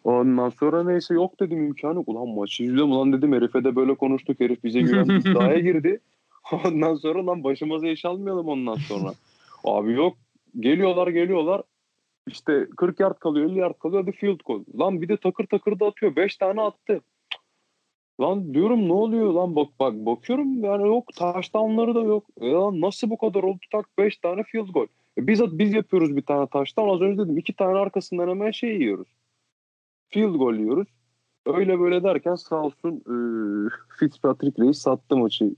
Ondan sonra neyse yok dedim imkanı yok. Ulan maçı izliyorum ulan dedim herife de böyle konuştuk herif bize güvendi iddiaya [LAUGHS] girdi. [LAUGHS] Ondan sonra lan başımıza iş almayalım ondan sonra. Abi yok geliyorlar geliyorlar işte 40 yard kalıyor 50 yard kalıyor hadi field goal. Lan bir de takır takır da atıyor 5 tane attı. Lan diyorum ne oluyor lan bak bak bakıyorum yani yok touchdownları da yok. E lan nasıl bu kadar oldu tak 5 tane field goal. E biz biz yapıyoruz bir tane touchdown az önce dedim iki tane arkasından hemen şey yiyoruz. Field goal yiyoruz. Öyle böyle derken sağ olsun e, Fitzpatrick Reis sattı maçı.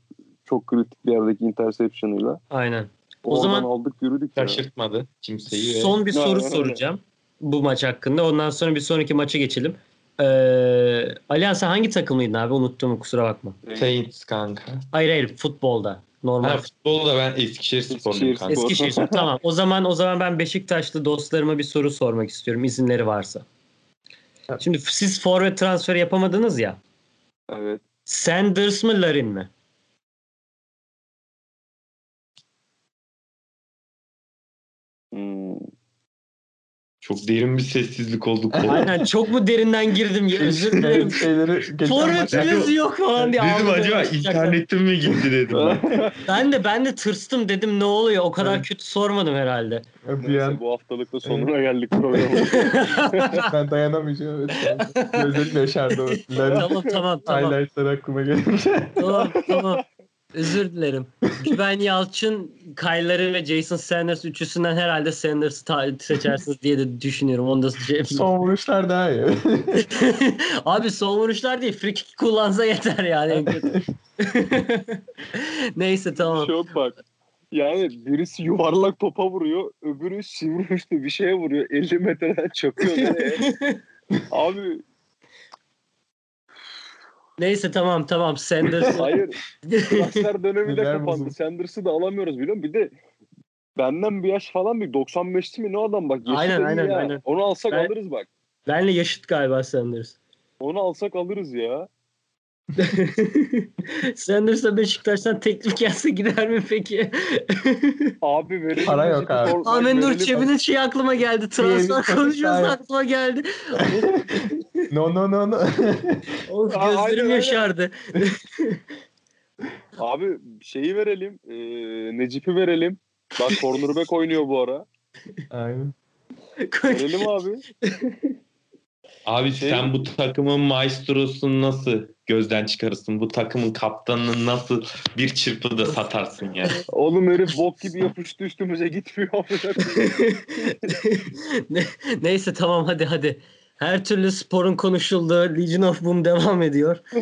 Çok kritik bir yerdeki interception'ıyla. Aynen. O Oradan zaman- aldık yürüdük ya. Şaşırtmadı kimseyi. ve Son bir Ya, soru öyle. soracağım bu maç hakkında. Ondan sonra bir sonraki maça geçelim. Ee, Alihan sen hangi takımlıydın abi? Unuttum kusura bakma. Saints kanka. Hayır hayır futbolda. Normal. Ha, futbolda ben Eskişehir sporluyum Eskişehir kanka. spor. Eskişehir. tamam. O zaman o zaman ben Beşiktaşlı dostlarıma bir soru sormak istiyorum izinleri varsa. Şimdi siz forvet transferi yapamadınız ya. Evet. Sanders mı Larin mi? Hmm. Çok derin bir sessizlik oldu. [LAUGHS] Aynen çok mu derinden girdim ya özür dilerim. Şeyleri maç- Forvetiniz yok falan diye. Dedim acaba internetim mi gitti dedim. [LAUGHS] ben. De ben de tırstım dedim ne oluyor o kadar kötü sormadım herhalde. bir an bu haftalıkta sonuna geldik programın. [LAUGHS] ben dayanamayacağım. Evet. Gözlerim yaşardı tamam tamam tamam. highlightlar aklıma gelince. tamam tamam. Özür dilerim. Güven Yalçın, Kayları ve Jason Sanders üçlüsünden herhalde Sanders'ı ta- seçersiniz diye de düşünüyorum. Onu da şey Son vuruşlar daha iyi. [LAUGHS] Abi son vuruşlar değil. Free kick kullansa yeter yani en kötü. [LAUGHS] Neyse tamam. Çok bak. Yani birisi yuvarlak topa vuruyor, öbürü sivri uçlu bir şeye vuruyor. 50 metreden çakıyor nereye? [LAUGHS] Abi Neyse tamam tamam. Sanders. [LAUGHS] hayır. Transfer [LAUGHS] dönemi de Neler kapandı. bozuldu? Sanders'ı da alamıyoruz biliyor musun? Bir de benden bir yaş falan bir 95'li mi ne adam bak. Yaşı Aynen, da iyi aynen, ya. aynen. Onu alsak Ben- alırız bak. Benle yaşıt galiba Sanders. Onu alsak alırız ya. [LAUGHS] Sanders'a Beşiktaş'tan teklif gelse gider mi peki? Abi verelim. Para yok abi. Ahmet Nur. Çebi'nin şey aklıma geldi. Transfer saniye. aklıma geldi. [LAUGHS] no no no no. [LAUGHS] Of gözlerim aynen. yaşardı. Abi şeyi verelim. E, Necip'i verelim. Bak cornerback oynuyor bu ara. Aynen. Verelim abi. Abi Şey- sen bu takımın maestrosunu nasıl gözden çıkarırsın? Bu takımın kaptanını nasıl bir çırpıda satarsın yani? [LAUGHS] Oğlum herif bok gibi yapıştı üstümüze gitmiyor. [LAUGHS] Ne- Neyse tamam hadi hadi. Her türlü sporun konuşulduğu Legion of Boom devam ediyor. [LAUGHS]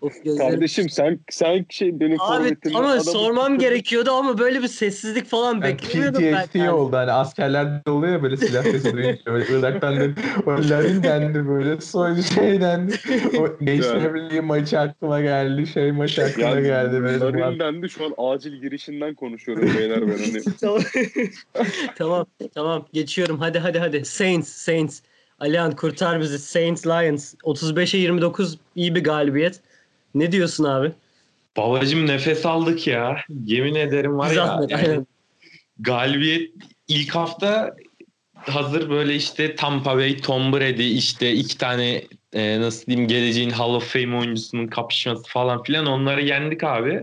of gözlerim. Kardeşim sen sen şey benim Abi ama adamı sormam gerekiyordu ama böyle bir sessizlik falan Yani beklemiyordum ben. PTSD oldu hani askerlerde oluyor ya böyle silah sesi duyunca [LAUGHS] böyle Irak'tan da o Larin dendi böyle soylu şey dendi. O Gençler Birliği maçı aklıma geldi şey maçı aklıma Yani geldi. Böyle Larin dendi şu an acil girişinden konuşuyorum beyler ben hani. tamam. [LAUGHS] tamam tamam geçiyorum hadi hadi hadi. Saints Saints. Alihan kurtar bizi. Saints Lions 35'e 29 iyi bir galibiyet. Ne diyorsun abi? Babacım nefes aldık ya. Yemin ederim var ya. Zahmet, yani aynen. galibiyet ilk hafta hazır böyle işte Tampa Bay, Tom Brady işte iki tane e, nasıl diyeyim geleceğin Hall of Fame oyuncusunun kapışması falan filan onları yendik abi.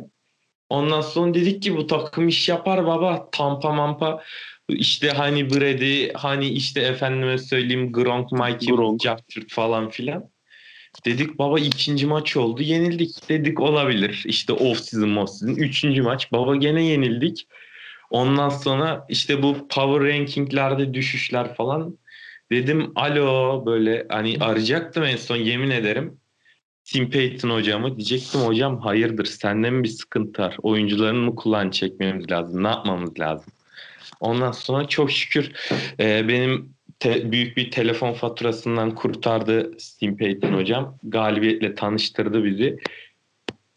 Ondan sonra dedik ki bu takım iş yapar baba. Tampa mampa işte hani Brady hani işte efendime söyleyeyim Gronk, Mikey, Gronk. Jackford falan filan. Dedik baba ikinci maç oldu yenildik. Dedik olabilir işte off season off season. Üçüncü maç baba gene yenildik. Ondan sonra işte bu power rankinglerde düşüşler falan. Dedim alo böyle hani arayacaktım en son yemin ederim. Tim Payton hocamı diyecektim hocam hayırdır sende mi bir sıkıntı var? Oyuncuların mı kulağını çekmemiz lazım? Ne yapmamız lazım? Ondan sonra çok şükür e, benim te- büyük bir telefon faturasından kurtardı Tim Payton hocam. Galibiyetle tanıştırdı bizi.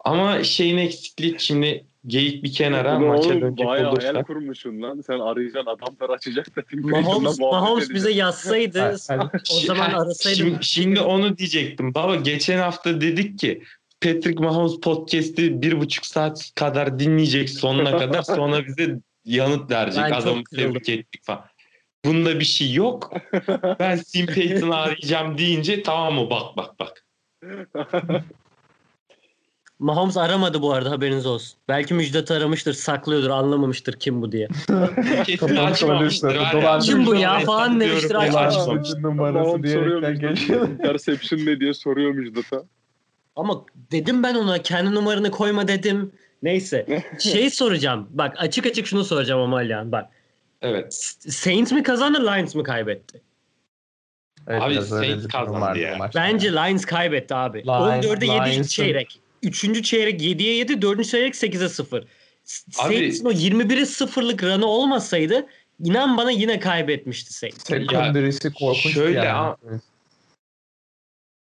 Ama şeyin eksikliği şimdi geyik bir kenara Ulan maça oğlum, dönecek bayağı hayal olursak. kurmuşsun lan. Sen arayacaksın adamlar açacak da. Tim Mahomes, Mahomes bize yazsaydı o [LAUGHS] zaman arasaydı. Şimdi, şimdi onu diyecektim. Baba geçen hafta dedik ki Patrick Mahomes podcast'i bir buçuk saat kadar dinleyecek sonuna kadar sonra bize yanıt verecek. Ben Adamı tebrik ettik falan. bunda bir şey yok. [LAUGHS] Ben Sim Payton'ı arayacağım deyince tamam mı bak bak bak. [LAUGHS] Mahomes aramadı bu arada haberiniz olsun. Belki Müjdat'ı aramıştır, saklıyordur, anlamamıştır kim bu diye. [LAUGHS] Kesin açmamıştır. Kim bu ya falan demiştir, diyorum, açmamış. açmamış. numarası diyerekten geçiyor. Interception ne diye soruyor Müjdat'a. Ama dedim ben ona kendi numaranı koyma dedim. Neyse. Şey [LAUGHS] soracağım. Bak açık açık şunu soracağım ama Alihan. Bak. Evet. Saints mi kazandı, Lions mı kaybetti? Evet, Abi Saints kazandı ya. maçta. Bence Lions kaybetti abi. Lions- 14'e 7 ilk Lions'ın- çeyrek. Üçüncü çeyrek 7'ye 7, dördüncü çeyrek 8'e 0. Saints'in o 21'e 0'lık run'ı olmasaydı inan bana yine kaybetmişti Saints. Secondary'si korkunç şöyle yani. ama-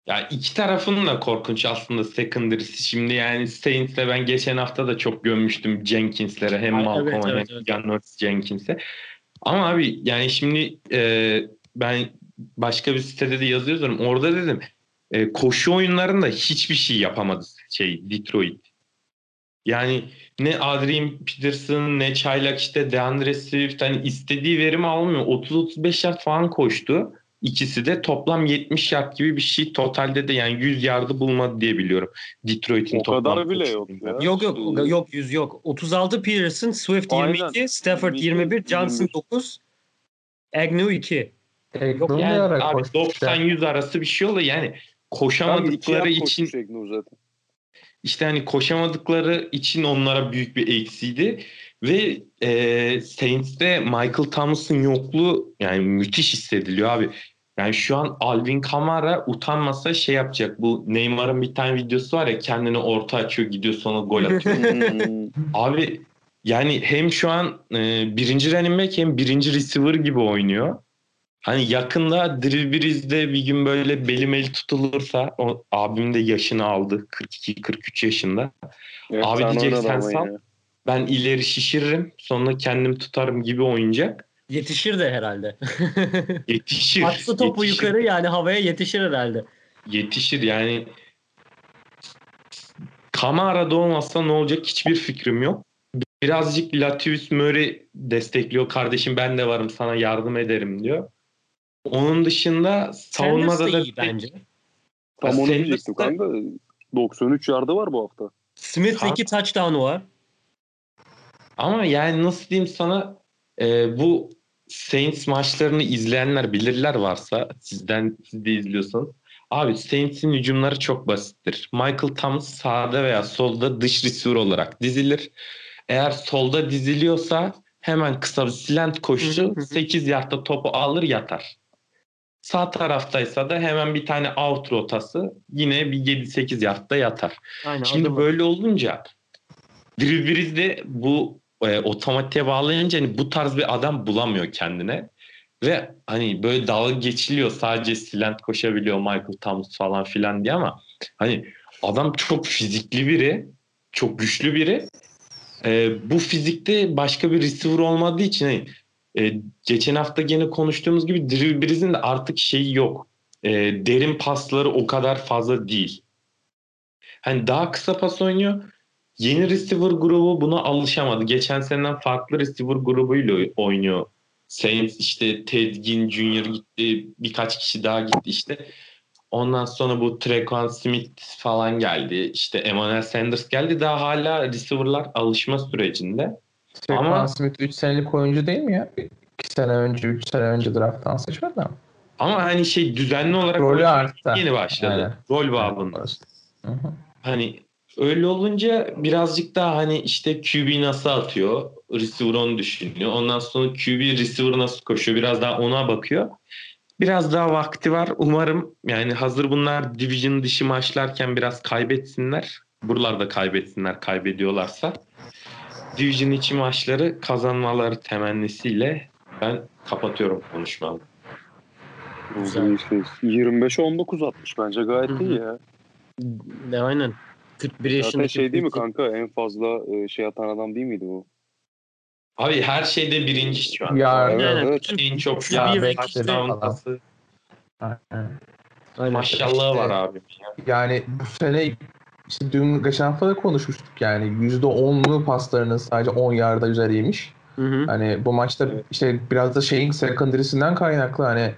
Ya iki tarafın da korkunç aslında secondary'si. Şimdi yani Saints'le ben geçen hafta da çok gömmüştüm Jenkins'lere. Hem Ay, Malcolm'a evet, evet, hem evet. Janoris Jenkins'e. Ama abi yani şimdi e, ben başka bir sitede de yazıyorum. Orada dedim e, koşu oyunlarında hiçbir şey yapamadı şey Detroit. Yani ne Adrian Peterson ne Çaylak işte DeAndre Swift hani istediği verimi almıyor. 30-35 yard falan koştu. İkisi de toplam 70 yard gibi bir şey. Totalde de yani 100 yardı bulmadı diye biliyorum. Detroit'in O toplam kadar bile yok ya. Yok yok yok 100 yok. 36 Peterson, Swift Aynen. 22, Stafford 22, 21, Johnson 21. 9, Agnew 2. Yok Yani abi koştu işte. 90-100 arası bir şey oluyor. Yani koşamadıkları için zaten. işte hani koşamadıkları için onlara büyük bir eksiydi. Ve e, Saints'te Michael Thomas'ın yokluğu yani müthiş hissediliyor abi. Yani şu an Alvin Kamara utanmasa şey yapacak. Bu Neymar'ın bir tane videosu var ya kendini orta açıyor gidiyor sonra gol atıyor. [LAUGHS] Hmm. Abi yani hem şu an e, birinci running back hem birinci receiver gibi oynuyor. Hani yakında Drew Brees'de bir gün böyle belim el tutulursa o abim de yaşını aldı 42-43 yaşında. Efsane diyecek, oynadı sen sal. Ben ileri şişiririm sonra kendim tutarım gibi oyuncak. Yetişir de herhalde. [LAUGHS] Yetişir. Atsı topu yetişir, yukarı yani havaya yetişir herhalde. Yetişir yani. Kamara'da olmazsa ne olacak hiçbir fikrim yok. Birazcık Latavius Murray destekliyor. Kardeşim ben de varım sana yardım ederim diyor. Onun dışında savunmada Sanders da iyi bence. Tam onu diyecektim kanka. 93 yardı var bu hafta. Smith'le Tamam. iki touchdown'u var. Ama yani nasıl diyeyim sana e, bu Saints maçlarını izleyenler bilirler varsa sizden siz de izliyorsanız. Abi Saints'in hücumları çok basittir. Michael Thomas sağda veya solda dış receiver olarak dizilir. Eğer solda diziliyorsa hemen kısa bir slant hı. 8 yardta topu alır yatar. Sağ taraftaysa da hemen bir tane out rotası yine bir 7-8 yardta yatar. Aynen. Şimdi böyle olunca Drew Brees de bu e, otomatiğe bağlayınca hani bu tarz bir adam bulamıyor kendine. Ve hani böyle dalga geçiliyor sadece slant koşabiliyor Michael Thomas falan filan diye ama hani adam çok fizikli biri, çok güçlü biri. E, bu fizikte başka bir receiver olmadığı için hani, e, geçen hafta gene konuştuğumuz gibi Drew Brees'in de artık şeyi yok. E, derin pasları o kadar fazla değil. Hani daha kısa pas oynuyor. Yeni receiver grubu buna alışamadı. Geçen seneden farklı receiver grubuyla oynuyor. Saints işte Ted Ginn Jr. gitti. Birkaç kişi daha gitti işte. Ondan sonra bu Trequan Smith falan geldi. İşte Emmanuel Sanders geldi. Daha hala receiver'lar alışma sürecinde. Stefan Ama- Smith 3 senelik oyuncu değil mi ya? 2 sene önce, 3 sene önce drafttan seçmedi ama. Ama hani şey düzenli olarak Rolü arttı. yeni başladı. Aynen. Rol babında. Hı hı. Hani öyle olunca birazcık daha hani işte QB nasıl atıyor, receiver onu düşünüyor. Ondan sonra QB receiver nasıl koşuyor biraz daha ona bakıyor. Biraz daha vakti var. Umarım yani hazır bunlar division dışı maçlarken biraz kaybetsinler. Buralarda kaybetsinler kaybediyorlarsa. Division içi maçları kazanmaları temennisiyle ben kapatıyorum konuşmamı. Güzel. Güzel. Işte 25'e 19 atmış bence gayet Hı hı. iyi ya. De, aynen. 41 Zaten yaşındaki şey değil mi kanka en fazla e, şey atan adam değil miydi bu? Abi her şeyde birinci şu an. Ya, Evet, Aynen. evet. Bütün En çok Ya, ya. Aynen. Aynen. Maşallahı var abi. Yani bu sene işte dün geçen hafta da konuşmuştuk yani %10'lu paslarının sadece 10 yarda üzeriymiş. Hı hı. Hani bu maçta Evet. işte biraz da şeyin secondary'sinden kaynaklı hani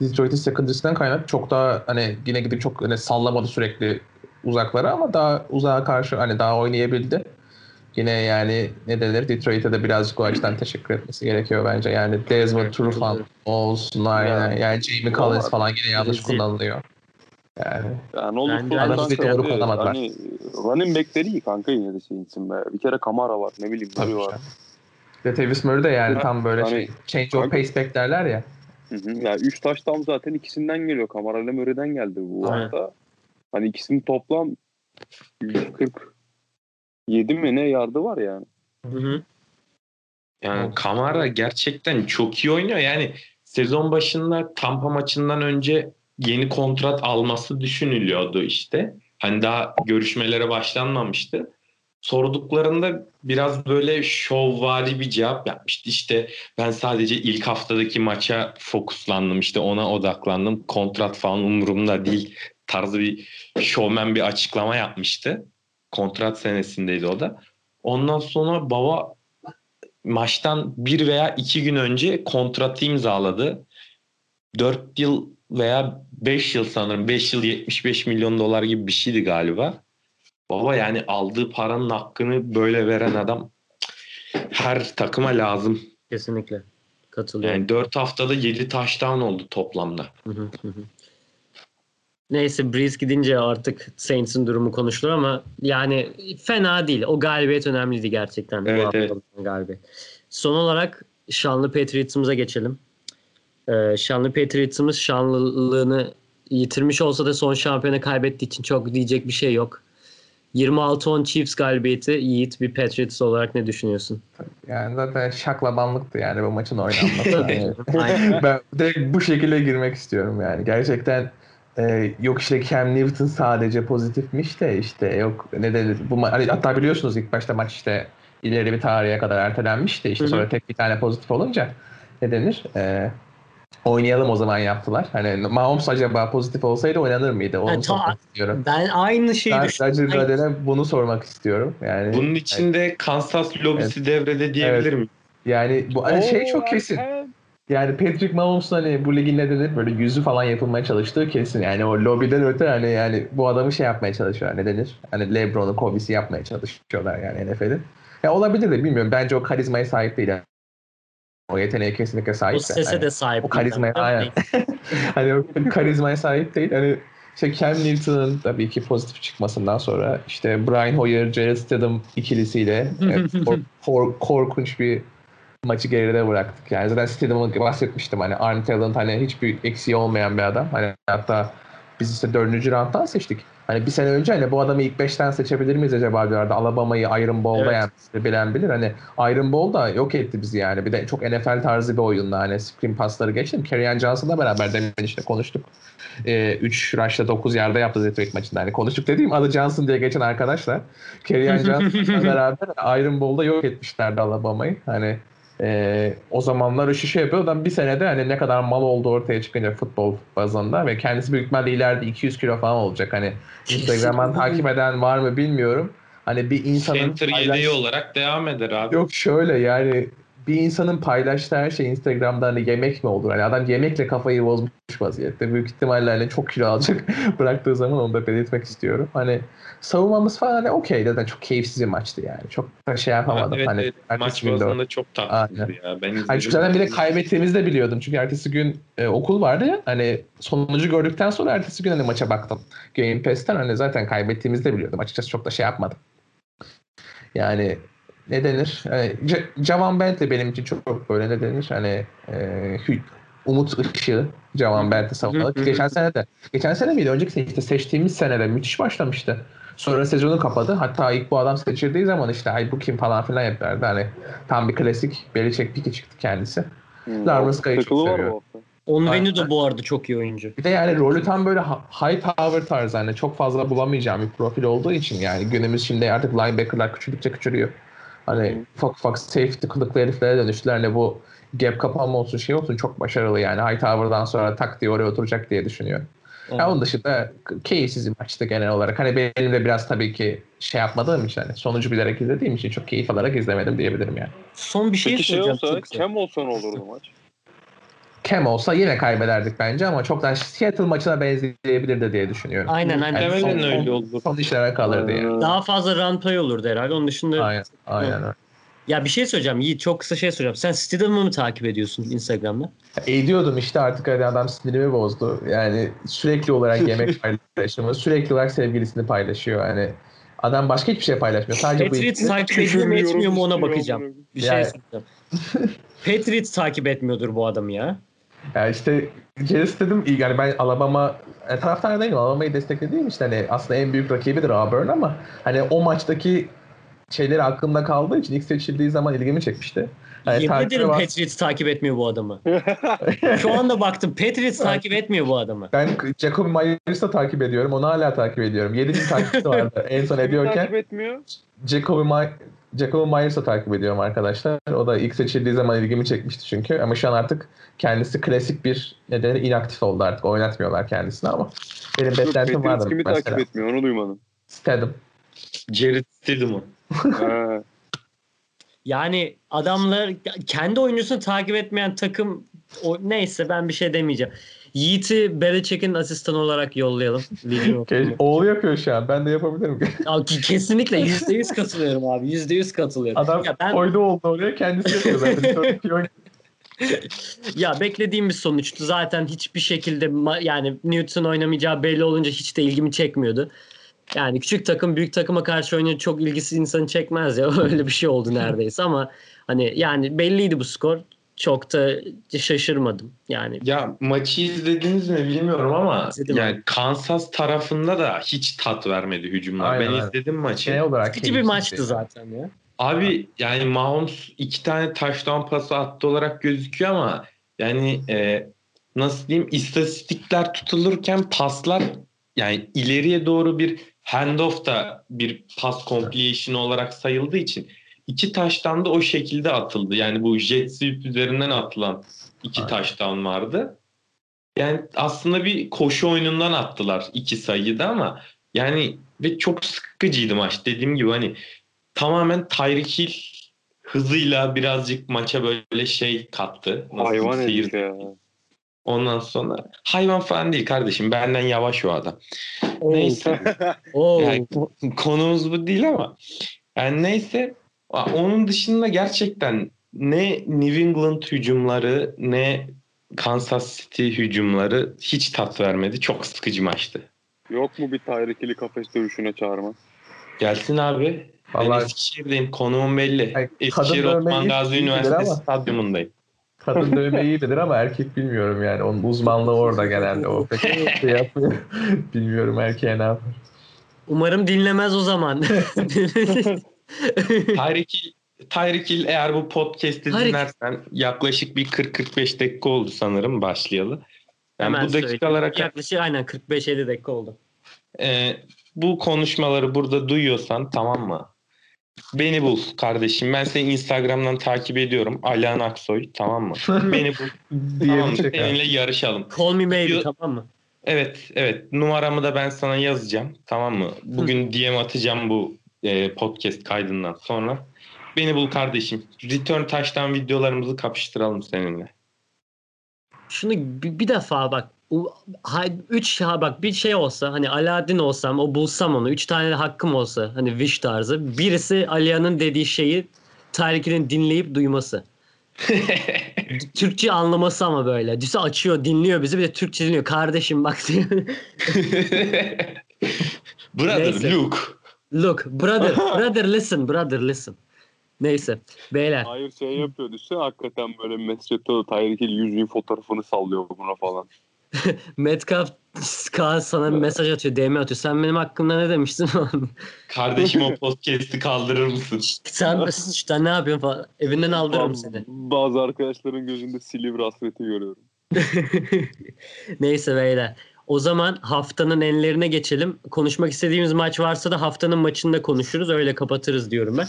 Detroit'in secondary'sinden kaynaklı çok daha hani yine gidip çok hani sallamadı sürekli uzaklara ama daha uzağa karşı hani daha oynayabildi. Yine yani ne denir Detroit'e de birazcık o açıdan teşekkür etmesi gerekiyor bence. Yani Desmond Evet, Trufant olsun aynen. Yani- Yani Jamie Collins falan yine yanlış Rezil. kullanılıyor. Yani Yani Bence olsun adamı bir doğru kullanamadılar. Hani running back'leri iyi kanka yine de Saints'in be. Bir kere Kamara var ne bileyim tabii Murray var. Ve Tavis Murray de yani Ha, tam böyle hani- şey change of Kanka- pace back derler ya. Hı hı. Yani 3 taş tam zaten ikisinden geliyor. Kamara ile Murray'den geldi bu hafta. Hani ikisinin toplam 147 mi ne yardı var yani. Hı hı. Yani Kamara gerçekten çok iyi oynuyor. Yani sezon başında Tampa maçından önce yeni kontrat alması düşünülüyordu işte. Hani daha görüşmelere başlanmamıştı. Sorduklarında biraz böyle şovvari bir cevap yapmıştı. İşte ben sadece ilk haftadaki maça fokuslandım. işte ona odaklandım. Kontrat falan umurumda değil tarzı bir şovmen bir açıklama yapmıştı. Kontrat senesindeydi o da. Ondan sonra baba maçtan bir veya iki gün önce kontratı imzaladı. 4 yıl veya 5 yıl sanırım 5 yıl 75 milyon dolar gibi bir şeydi galiba. Baba yani aldığı paranın hakkını böyle veren adam her takıma lazım. Kesinlikle. Katılıyorum. Yani 4 haftada 7 touchdown oldu toplamda. Hı, hı hı. Neyse Breeze gidince artık Saints'in durumu konuşulur ama yani fena değil. O galibiyet önemliydi gerçekten. bu Evet, galibiyet. Son olarak şanlı Patriots'ımıza geçelim. Ee, şanlı Patriots'ımız şanlılığını yitirmiş olsa da son şampiyonu kaybettiği için çok diyecek bir şey yok. 26-10 Chiefs galibiyeti Yiğit bir Patriots olarak ne düşünüyorsun? Yani zaten şaklabanlıktı yani bu maçın oynanması. [LAUGHS] Yani [LAUGHS] ben direkt bu şekilde girmek istiyorum yani. Gerçekten e, yok işte Cam Newton sadece pozitifmiş de işte yok ne denir bu hani hatta biliyorsunuz ilk başta maç işte ileri bir tarihe kadar ertelenmişti işte Hı hı. sonra tek bir tane pozitif olunca ne denir e, oynayalım o zaman yaptılar. Hani Mahomes acaba pozitif olsaydı oynanır mıydı? Onu Ha, ta- sormak istiyorum. Ben aynı şeyi Ben düşünüyorum. sadece Raden'e bunu sormak istiyorum. Yani Bunun içinde Kansas lobisi devrede diyebilir miyim? yani bu hani şey Oo, çok kesin. erken. Yani Patrick Mahomes'un hani bu ligin ne denir böyle yüzü falan yapılmaya çalıştığı kesin. Yani o lobiden öte hani yani bu adamı şey yapmaya çalışıyorlar ne denir? Hani LeBron'u, Kobe'si yapmaya çalışıyorlar yani NFL'in. Ya olabilir de bilmiyorum. Bence o karizmaya sahip değil. yani. O yeteneğe kesinlikle sahip. O sese Hani de sahip. o karizmaya aynen. [LAUGHS] hani o karizmaya sahip değil. Hani işte Cam Newton'ın tabii ki pozitif çıkmasından sonra işte Brian Hoyer, Jared Stidham ikilisiyle e, [LAUGHS] kor- kor- korkunç bir maçı geride bıraktık. Yani zaten Stidham'ı bahsetmiştim. Hani Arne Talent hani hiçbir eksiği olmayan bir adam. Hani hatta biz işte dördüncü rounddan seçtik. Hani bir sene önce hani bu adamı ilk beşten seçebilir miyiz acaba diyorlardı. Alabama'yı Iron Bowl'da Evet. yenmişti bilen bilir. Hani Iron Bowl da yok etti bizi yani. Bir de çok NFL tarzı bir oyunla hani screen pasları geçtim. Kerryon Johnson'la beraber demin işte konuştuk. 3 rush'la 9 yarda yaptı Detroit maçında. Hani konuştuk dediğim adı Johnson diye geçen arkadaşlar. Kerryon [LAUGHS] Johnson'la beraber Iron Bowl'da yok etmişlerdi Alabama'yı. Hani e, o zamanlar şu şey yapıyor. Adam bir senede hani ne kadar mal olduğu ortaya çıkınca futbol bazında ve kendisi büyük ihtimalle ileride 200 kilo falan olacak. Hani Instagram'dan takip eden var mı bilmiyorum. Hani bir insanın Center paylaş- yedeği olarak devam eder abi. Yok şöyle yani bir insanın paylaştığı her şey Instagram'da hani yemek mi olur? Hani adam yemekle kafayı bozmuş vaziyette. Büyük ihtimalle hani çok kilo alacak [LAUGHS] bıraktığı zaman onu da belirtmek istiyorum. Hani savunmamız falan hani okey zaten çok keyifsiz bir maçtı yani. Çok da şey yapamadım. evet, hani evet. Maç bazında çok tatsızdı ya. Ben Hani çünkü zaten bir de kaybettiğimizi de biliyordum. Çünkü ertesi gün e, okul vardı ya. Hani sonucu gördükten sonra ertesi gün hani maça baktım. Game Pass'ten hani zaten kaybettiğimizi de biliyordum. Açıkçası çok da şey yapmadım. Yani ne denir? Yani, Javan Bentley benim için çok böyle ne denir? Hani e, umut ışığı Javan Bentley savunmalı. [LAUGHS] Geçen sene de geçen sene miydi? Önceki sene işte seçtiğimiz senede müthiş başlamıştı. Sonra sezonu kapadı. Hatta ilk bu adam seçildiği zaman işte ay bu kim falan filan yapıyorlardı. Hani tam bir klasik Belichick piki çıktı kendisi. Hmm, Guy'ı çok hafta. Onvenu da bu arada çok iyi oyuncu. Bir de yani rolü tam böyle high tower tarzı hani çok fazla bulamayacağım bir profil olduğu için yani günümüz şimdi artık linebacker'lar küçüldükçe küçülüyor. Hani Hı. ufak ufak safety kılıklı heriflere dönüştüler. Hani bu gap kapanma olsun şey olsun çok başarılı yani. High tower'dan sonra tak diye oraya oturacak diye Ya onun dışında keyifsiz bir maçtı genel olarak. Hani benim de biraz tabii ki şey yapmadığım için hani sonucu bilerek izlediğim için çok keyif alarak izlemedim diyebilirim yani. Son bir şey Peki şey olsa, çok. Cam olsa ne olurdu maç? Cam olsa yine kaybederdik bence ama çoktan Seattle maçına benzeyebilirdi diye düşünüyorum. Aynen aynen. Yani son- öyle olur. Son işlere kalırdı yani. Daha fazla run play olurdu herhalde. Onun dışında Aynen, aynen öyle. Ya bir şey söyleyeceğim. Yiğit çok kısa şey soracağım. Sen Stidham'ı mı takip ediyorsun Instagram'da? Ediyordum işte artık hani adam sinirimi bozdu. Yani sürekli olarak yemek [LAUGHS] paylaşımı, sürekli olarak sevgilisini paylaşıyor. Hani adam başka hiçbir şey paylaşmıyor. Sadece bu Patriots ikisi. takip ediyor mu etmiyor mu ona bakacağım. Bir şey Yani- soracağım. Patriots takip etmiyordur bu adam ya. Yani işte Jazz dedim yani ben Alabama e, taraftar değilim. Alabama'yı desteklediğim işte hani aslında en büyük rakibidir Auburn ama hani o maçtaki şeyleri aklımda kaldığı için ilk seçildiği zaman ilgimi çekmişti. Yani Yemin ederim bas- Patriots takip etmiyor bu adamı. [LAUGHS] Şu anda baktım Patriots takip etmiyor bu adamı. Ben Jacoby Myers'ı takip ediyorum. Onu hala takip ediyorum. 7 bin takipçisi vardı en son ediyorken. takip etmiyor. Jacoby, My Jacoby Myers'ı takip ediyorum arkadaşlar. O da ilk seçildiği zaman ilgimi çekmişti çünkü. Ama şu an artık kendisi klasik bir nedeni inaktif oldu artık. Oynatmıyorlar kendisini ama. Benim beklentim Patriots vardı kimi mesela. takip etmiyor onu duymadım. Stedham. Jared Stidham'ı. Yani adamlar kendi oyuncusunu takip etmeyen takım o, neyse ben bir şey demeyeceğim. Yiğit'i Belichick'in asistanı olarak yollayalım. [LAUGHS] Oğlu yapıyor şu an. Ben de yapabilirim. Kesinlikle yüzde yüz katılıyorum abi. Yüzde yüz katılıyorum. Adam ya, ben, koydu oldu oraya kendisi yapıyor zaten. [LAUGHS] Ya beklediğim bir sonuçtu. Zaten hiçbir şekilde yani Newton oynamayacağı belli olunca hiç de ilgimi çekmiyordu. Yani küçük takım büyük takıma karşı oynayınca çok ilgisi insanı çekmez ya. [LAUGHS] Öyle bir şey oldu neredeyse ama hani yani belliydi bu skor. Çok da şaşırmadım. Yani Ya maçı izlediniz mi bilmiyorum ama İzledim yani Kansas tarafında da hiç tat vermedi hücumlar. Aynen ben izledim maçı. Şey olarak sıkıcı bir maçtı zaten ya. Abi yani Mahomes iki tane touchdown pası attı olarak gözüküyor ama yani e, nasıl diyeyim istatistikler tutulurken paslar yani ileriye doğru bir handoff da bir pass completion olarak sayıldığı için iki touchdown da o şekilde atıldı. Yani bu jet sweep üzerinden atılan iki Aynen. touchdown vardı. Yani aslında bir koşu oyunundan attılar iki sayıyı da ama yani ve çok sıkıcıydı maç. Dediğim gibi hani tamamen Tyreek Hill hızıyla birazcık maça böyle şey kattı. Nasıl Hayvan herif ya. Ondan sonra hayvan falan değil kardeşim. Benden yavaş o adam. Neyse. [LAUGHS] Oo. Yani konumuz bu değil ama. Yani neyse. Onun dışında gerçekten ne New England hücumları ne Kansas City hücumları hiç tat vermedi. Çok sıkıcı maçtı. Yok mu bir Tyreek Hill'i kafes dövüşüne çağırma? Gelsin abi. Ben Vallahi Eskişehir'deyim. Konuğum belli. Ay, Eskişehir kadın Osman Gazi Üniversitesi ama. stadyumundayım. Kadın dövme iyi bilir ama erkek bilmiyorum yani. Onun uzmanlığı orada genelde. O pek [LAUGHS] şey yapmıyor. bilmiyorum erkeğe ne yapar. Umarım dinlemez o zaman. [LAUGHS] Tyreek Hill eğer bu podcast'i Tyreek- dinlersen yaklaşık bir 40-45 dakika oldu sanırım başlayalı. Yani Hemen bu dakikalara Yaklaşık aynen 45-50 dakika oldu. e, bu konuşmaları burada duyuyorsan tamam mı? Beni bul kardeşim. Ben seni Instagram'dan takip ediyorum. Alihan Aksoy tamam mı? [LAUGHS] Beni bul. tamam mı? Seninle yarışalım. Call me maybe Yo- tamam mı? Evet, evet. Numaramı da ben sana yazacağım. Tamam mı? Bugün DM atacağım bu e, podcast kaydından sonra. Beni bul kardeşim. Return touchdown videolarımızı kapıştıralım seninle. Şunu bir, bir defa bak. Üç ha bak bir şey olsa hani Aladdin olsam o bulsam onu üç tane de hakkım olsa hani wish tarzı birisi Alia'nın dediği şeyi Tarik'in dinleyip duyması. [LAUGHS] Türkçe anlaması ama böyle. Düşse açıyor dinliyor bizi bir de Türkçe dinliyor. Kardeşim bak diyor. [LAUGHS] Brother Neyse. Luke. Look brother [LAUGHS] brother listen brother listen. Neyse beyler Hayır şey yapıyor düşsene hakikaten böyle Mescet'te Tyreek Hill yüzüğün fotoğrafını sallıyor buna falan. [LAUGHS] Metcalf Kaan sana bir mesaj atıyor DM atıyor. Sen benim hakkımda ne demiştin? [LAUGHS] Kardeşim o podcast'i kaldırır mısın? Sen işte ne yapıyorsun falan. Evinden aldırırım seni. Bazı arkadaşların gözünde Silivri hasreti görüyorum. [LAUGHS] Neyse beyler. O zaman haftanın enlerine geçelim. Konuşmak istediğimiz maç varsa da haftanın maçında konuşuruz. Öyle kapatırız diyorum ben.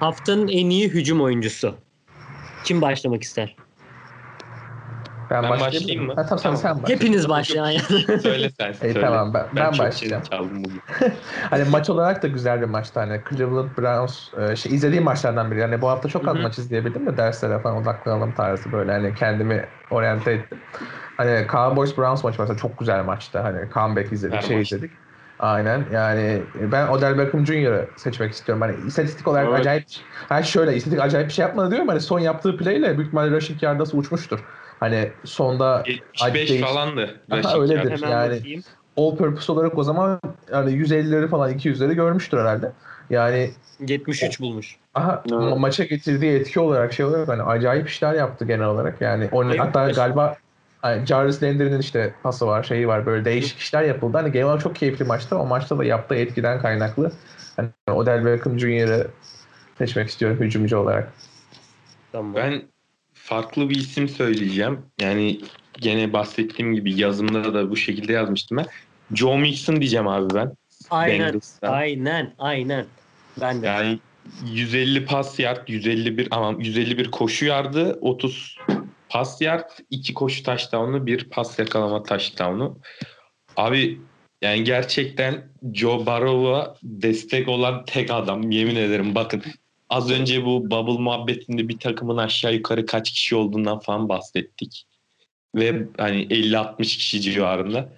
Haftanın en iyi hücum oyuncusu. Kim başlamak ister? Ben, Ben başlayayım, başlayayım mı? Ha, tamam, Tamam. sen başla. Hepiniz başlayın. yani. [LAUGHS] Söyle sen. Söyle. tamam, ben- ben çok başlayacağım. bugün. [LAUGHS] Hani maç olarak da güzel bir maçtı. Hani Cleveland Browns e, şey izlediğim maçlardan biri. Yani bu hafta çok az maç izleyebildim de derslere falan odaklanalım tarzı böyle hani kendimi oryante ettim. Hani Cowboys Browns maçı mesela çok güzel maçtı. Hani comeback izledik, Her şey maçtı. izledik. Aynen yani ben Odell Beckham Jr.'ı seçmek istiyorum. Hani istatistik olarak Evet. acayip hani şöyle istatistik acayip bir şey yapmadı diyorum. Hani son yaptığı playle büyük ihtimalle rushing yardası uçmuştur. Hani sonda 75 Değiş- falandı. Aha, öyledir. Hemen Yani- bakayım. all purpose olarak o zaman yani 150'leri falan 200'leri görmüştür herhalde. Yani 73 bulmuş. Aha, Evet. ma- maça getirdiği etki olarak şey olarak hani acayip işler yaptı genel olarak. Yani o, Evet, hatta galiba hani Jarvis Landry'nin işte pası var, şeyi var böyle değişik işler yapıldı. Hani genel olarak çok keyifli maçtı. O maçta da yaptığı etkiden kaynaklı. Hani Odell Beckham Jr.'ı seçmek istiyorum hücumcu olarak. Tamam. Ben farklı bir isim söyleyeceğim. Yani gene bahsettiğim gibi yazımda da bu şekilde yazmıştım ben. Joe Mixon diyeceğim abi ben. aynen. Bengals'tan. Aynen. Aynen. Ben de. Yani 150 pas yard, 151 ama 151 koşu yardı, 30 pas yard, 2 koşu touchdown'u, 1 pas yakalama touchdown'u. Abi yani gerçekten Joe Burrow'a destek olan tek adam yemin ederim. Bakın az önce bu bubble muhabbetinde bir takımın aşağı yukarı kaç kişi olduğundan falan bahsettik. Ve hani 50-60 kişi civarında.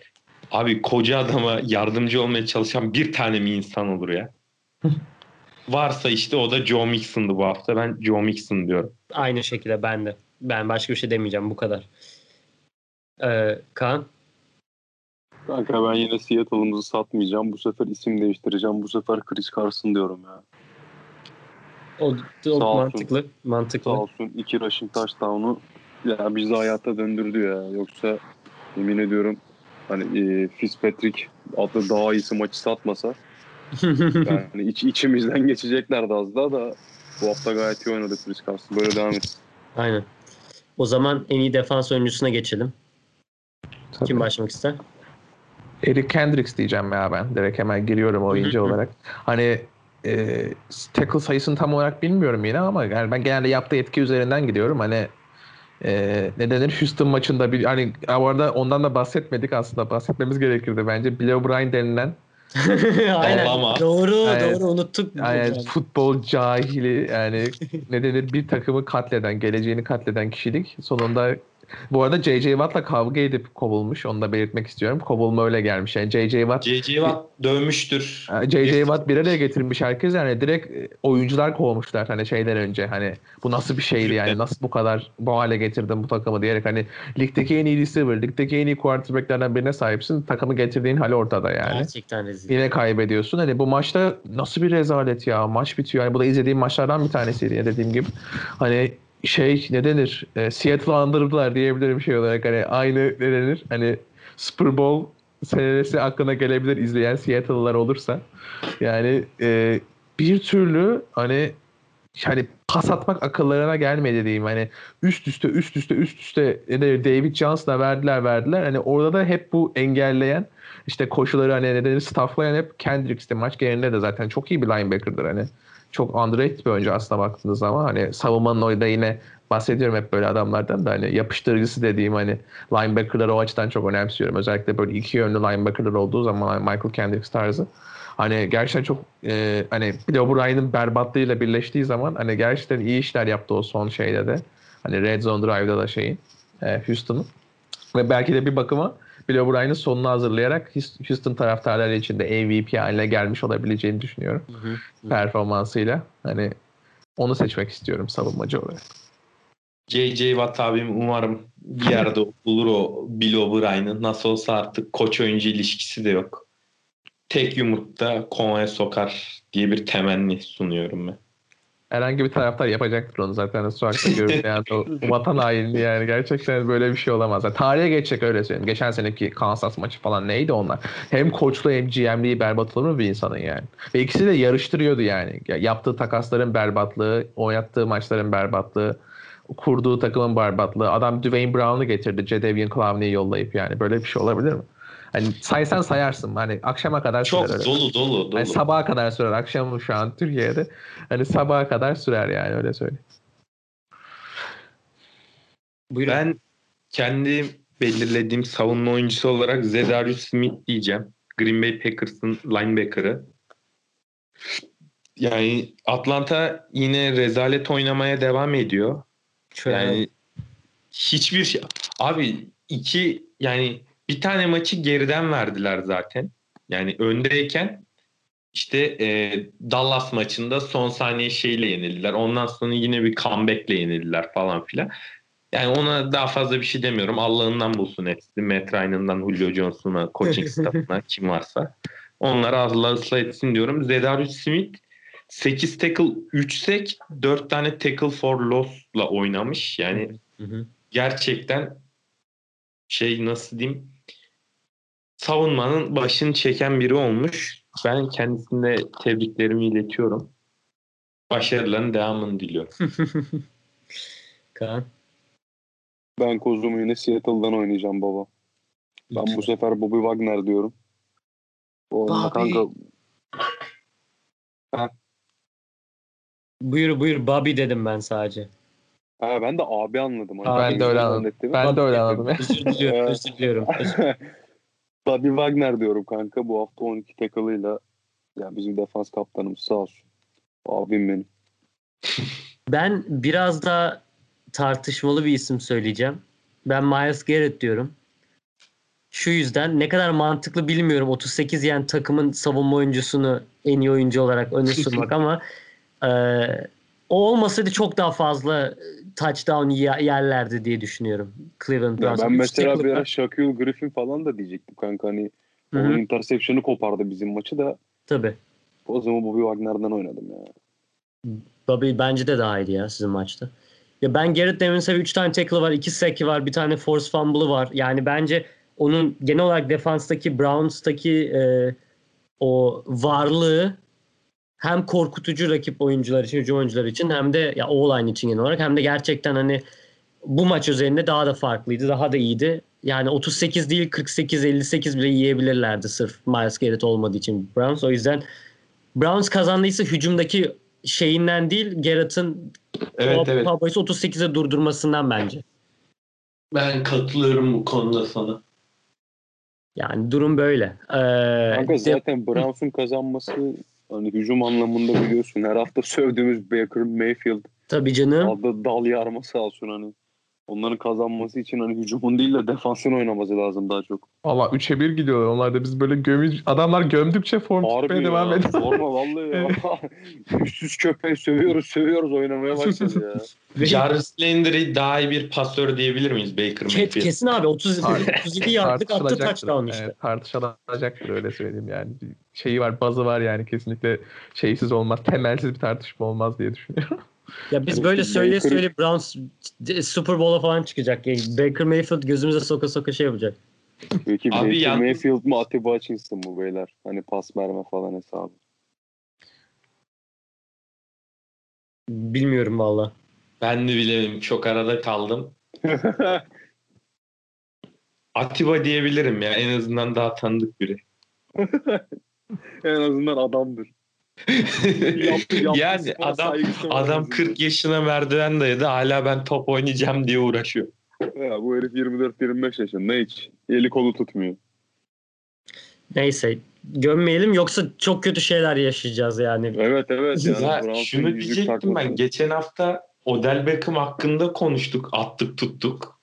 Abi koca adama yardımcı olmaya çalışan bir tane mi insan olur ya? [LAUGHS] Varsa işte o da Joe Mixon'dı bu hafta. Ben Joe Mixon diyorum. Aynı şekilde ben de. Ben başka bir şey demeyeceğim bu kadar. Ee, Kaan. Kanka ben yine Seattle'ımızı satmayacağım. Bu sefer isim değiştireceğim. Bu sefer Chris Carson diyorum ya. O, o Sağ olsun. mantıklı. Mantıklı. Sağ olsun iki rushing touchdown'u ya bizi hayata döndürdü ya. Yoksa yemin ediyorum hani e, Fitzpatrick adlı daha iyisi maçı satmasa [LAUGHS] yani iç, içimizden geçeceklerdi az daha da bu hafta gayet iyi oynadı Chris Carson. Böyle devam et. Aynen. O zaman en iyi defans oyuncusuna geçelim. Kim başlamak ister? Eric Kendricks diyeceğim ya ben. Direkt hemen giriyorum oyuncu [LAUGHS] olarak. Hani e, tackle sayısını tam olarak bilmiyorum yine ama yani ben genelde yaptığı etki üzerinden gidiyorum. Hani e, ne denir Houston maçında bir hani bu arada ondan da bahsetmedik aslında bahsetmemiz gerekirdi bence. Bill O'Brien denilen [LAUGHS] Aynen. Ağlama. Doğru, Aynen. doğru unuttuk. yani futbol cahili yani [LAUGHS] ne denir bir takımı katleden, geleceğini katleden kişilik. Sonunda [LAUGHS] bu arada J.J. Watt'la kavga edip kovulmuş. Onu da belirtmek istiyorum. Kovulma öyle gelmiş. Yani J.J. Watt J.J. Watt dövmüştür. J.J. Watt bir araya getirmiş herkes yani direkt e, oyuncular kovmuşlar hani şeyden önce hani bu nasıl bir şeydi yani nasıl bu kadar bu hale getirdin bu takımı diyerek hani ligdeki en iyi receiver, ligdeki en iyi quarterbacklerden birine sahipsin takımı getirdiğin hal ortada yani. Gerçekten rezil. Yine kaybediyorsun. Hani bu maçta nasıl bir rezalet ya. Maç bitiyor. Yani bu da izlediğim maçlardan bir tanesiydi ya dediğim gibi. Hani şey ne denir? E, Seattle'ı andırdılar diyebilirim şey olarak. Hani aynı ne denir? Hani Super Bowl senesi aklına gelebilir izleyen Seattle'lılar olursa. Yani e, bir türlü hani hani pas atmak akıllarına gelmedi diyeyim. Hani üst üste üst üste üst üste? David Johnson'a verdiler verdiler. Hani orada da hep bu engelleyen işte koşuları hani ne denir stafflayan hep Kendricks'ti. Maç genelinde de zaten çok iyi bir linebacker'dır hani. Çok underrated bir oyuncu aslında baktığınız zaman. Hani savunmanın orada yine bahsediyorum hep böyle adamlardan da hani yapıştırıcısı dediğim hani linebacker'ları o açıdan çok önemsiyorum. Özellikle böyle iki yönlü linebacker'lar olduğu zaman hani Michael Kendricks tarzı. Hani gerçekten çok e, hani Bill O'Brien'in berbatlığıyla birleştiği zaman hani gerçekten iyi işler yaptı o son şeyde de. Hani Red Zone Drive'da da şeyin e, Houston'ın. Ve belki de bir bakıma Bill O'Brien'in sonunu hazırlayarak Houston taraftarları için de MVP haline gelmiş olabileceğini düşünüyorum Hı hı. performansıyla. Hani onu seçmek istiyorum savunmacı olarak. J.J. Watt abim umarım bir [LAUGHS] yerde bulur o Bill O'Brien'ın. Nasıl olsa artık koç oyuncu ilişkisi de yok. Tek yumrukta kovaya sokar diye bir temenni sunuyorum ben. Herhangi bir taraftar yapacaktır onu zaten sokakta [LAUGHS] görüp yani o vatan hainliği yani gerçekten böyle bir şey olamaz. Yani tarihe geçecek öyle söyleyeyim. Geçen seneki Kansas maçı falan neydi onlar? Hem koçlu hem GM'liği berbat olur mu bir insanın yani? Ve ikisi de yarıştırıyordu yani. Ya Yaptığı takasların berbatlığı, oynattığı maçların berbatlığı, kurduğu takımın berbatlığı. Adam Dwayne Brown'u getirdi Jadavion Clowney'i yollayıp yani. Böyle bir şey olabilir mi? Hani saysan sayarsın. Hani akşama kadar Çok sürer öyle. dolu dolu dolu. Hani sabaha kadar sürer. Akşam şu an Türkiye'de. Hani sabaha kadar sürer yani öyle söyleyeyim. Buyurun. Ben kendi belirlediğim savunma oyuncusu olarak Zedarius Smith diyeceğim. Green Bay Packers'ın linebacker'ı. Yani Atlanta yine rezalet oynamaya devam ediyor. Yani hiçbir şey abi iki yani bir tane maçı geriden verdiler zaten. Yani öndeyken işte e, Dallas maçında son saniye şeyle yenildiler. Ondan sonra yine bir comeback'le yenildiler falan filan. Yani ona daha fazla bir şey demiyorum. Allah'ından bulsun hepsi. Matt Ryan'ından Julio Jones'una, coaching [LAUGHS] staff'ına kim varsa. Onları Allah ıslah etsin diyorum. Zedarius Smith 8 tackle 3 sack 4 tane tackle for loss'la oynamış. Yani Hı hı. gerçekten şey nasıl diyeyim savunmanın başını çeken biri olmuş. Ben kendisine tebriklerimi iletiyorum. Başarıların devamını diliyorum. [LAUGHS] Kaan. Ben kozumu yine Seattle'dan oynayacağım baba. Ben bu sefer Bobby Wagner diyorum. O Bobby. kanka Buyur buyur Bobby dedim ben sadece. ha, ben de abi anladım. Hani Ben de öyle anladım. zannettim. Ben de öyle anladım. [LAUGHS] Özür diliyorum. özür diliyorum. [LAUGHS] Bobby Wagner diyorum kanka. Bu hafta 12 tackle'ıyla ya bizim defans kaptanımız sağ olsun. Abim benim. Ben biraz daha tartışmalı bir isim söyleyeceğim. Ben Miles Garrett diyorum. Şu yüzden ne kadar mantıklı bilmiyorum 38 yen takımın savunma oyuncusunu en iyi oyuncu olarak öne [LAUGHS] sürmek ama e, o olmasaydı çok daha fazla touchdown ye- yerlerdi diye düşünüyorum. Cleveland Ya Browns'a. ben mesela bir ara. Shaquille Griffin falan da diyecektim kanka. Hani Hı hı, onun interception'ı kopardı bizim maçı da. Tabii. O zaman Bobby Wagner'dan oynadım ya. Bobby bence de daha iyiydi ya sizin maçta. Ya ben Garrett Davins'e 3 tane tackle var, 2 sack'i var, bir tane force fumble'ı var. Yani bence onun genel olarak defanstaki Browns'taki e, o varlığı hem korkutucu rakip oyuncular için, hücum oyuncuları için hem de ya O-line için genel olarak hem de gerçekten hani bu maç üzerinde daha da farklıydı, daha da iyiydi. Yani 38 değil 48 58 bile yiyebilirlerdi sırf Miles Garrett olmadığı için Browns. O yüzden Browns kazandıysa hücumdaki şeyinden değil Garrett'ın Evet evet. Cowboys'u 38'e durdurmasından bence. Ben katılıyorum bu konuda sana. Yani durum böyle. Ee, Kanka de- zaten Browns'un kazanması hani hücum anlamında biliyorsun. Her hafta [LAUGHS] sövdüğümüz Baker Mayfield tabii canım. adı dal yarma sağ olsun hani. Onların kazanması için hani hücumun değil de defansın oynaması lazım daha çok. Valla 3'e 1 gidiyorlar. Onlar da biz böyle gömü adamlar gömdükçe form Harbi tutmaya ya. devam ediyor. Sorma vallahi ya. [LAUGHS] Üstsüz köpeği sövüyoruz sövüyoruz oynamaya başladı ya. [LAUGHS] Jarvis Landry daha iyi bir pasör diyebilir miyiz Baker Ke- Mayfield? kesin abi 30 37 yardlık attı touchdown işte. Evet, tartışılacaktır öyle söyleyeyim yani. Bir şeyi var, bazı var yani kesinlikle şeysiz olmaz, temelsiz bir tartışma olmaz diye düşünüyorum. Ya biz Yani böyle işte söyle Baker- söyle Browns Super Bowl'a falan çıkacak. Yani Baker Mayfield gözümüze soka soka şey yapacak. Peki Abi Baker yalnız- Mayfield mı Atiba Hutchinson mu beyler? Hani pas verme falan hesabı. Bilmiyorum valla. Ben de bilemem. Çok arada kaldım. [LAUGHS] Atiba diyebilirim ya. En azından daha tanıdık biri. [LAUGHS] en azından adamdır. Yaptı, yaptı, [LAUGHS] yani adam adam azından. 40 yaşına merdiven dayadı. Hala ben top oynayacağım diye uğraşıyor. Ya, bu herif 24-25 yaşında hiç. Eli kolu tutmuyor. Neyse gömmeyelim yoksa çok kötü şeyler yaşayacağız yani. Evet evet. Yani ya şunu diyecektim ben. Geçen hafta Odell Beckham hakkında konuştuk. Attık tuttuk.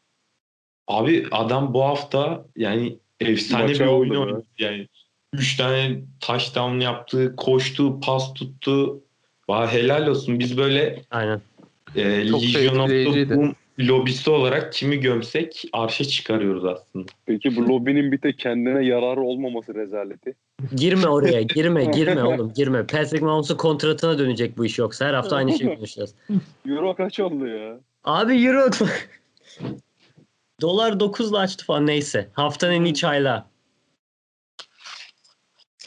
Abi adam bu hafta yani efsane Maça bir oyun aldı be. oynadı. Yani 3 tane touchdown yaptı, koştu, pas tuttu. Vay helal olsun. Biz böyle Aynen. e, Çok Legion of the. Boom lobisi olarak kimi gömsek arşa çıkarıyoruz aslında. Peki bu lobinin bir tek kendine yararı olmaması rezaleti. Girme oraya [LAUGHS] girme girme oğlum girme. Patrick Mahomes'un kontratına dönecek bu iş yoksa her hafta aynı şeyi konuşacağız. [LAUGHS] Euro kaç oldu ya? Abi euro [LAUGHS] dolar 9'la açtı falan neyse. Haftanın en iyi.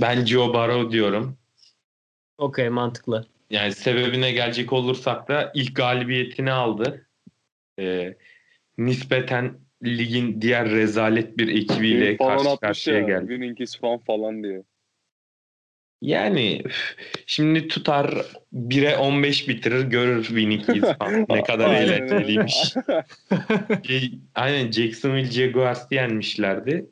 Ben Joe Barrow diyorum. Okey mantıklı. Yani sebebine gelecek olursak da ilk galibiyetini aldı. Ee, nispeten ligin diğer rezalet bir ekibiyle karşı karşıya ya. geldi. Winning is fun falan diye. Yani şimdi tutar 1'e 15 bitirir görür Winnie falan [LAUGHS] ne kadar eğlenceliymiş. [LAUGHS] Şey, Aynen Jacksonville Jaguars'ı yenmişlerdi.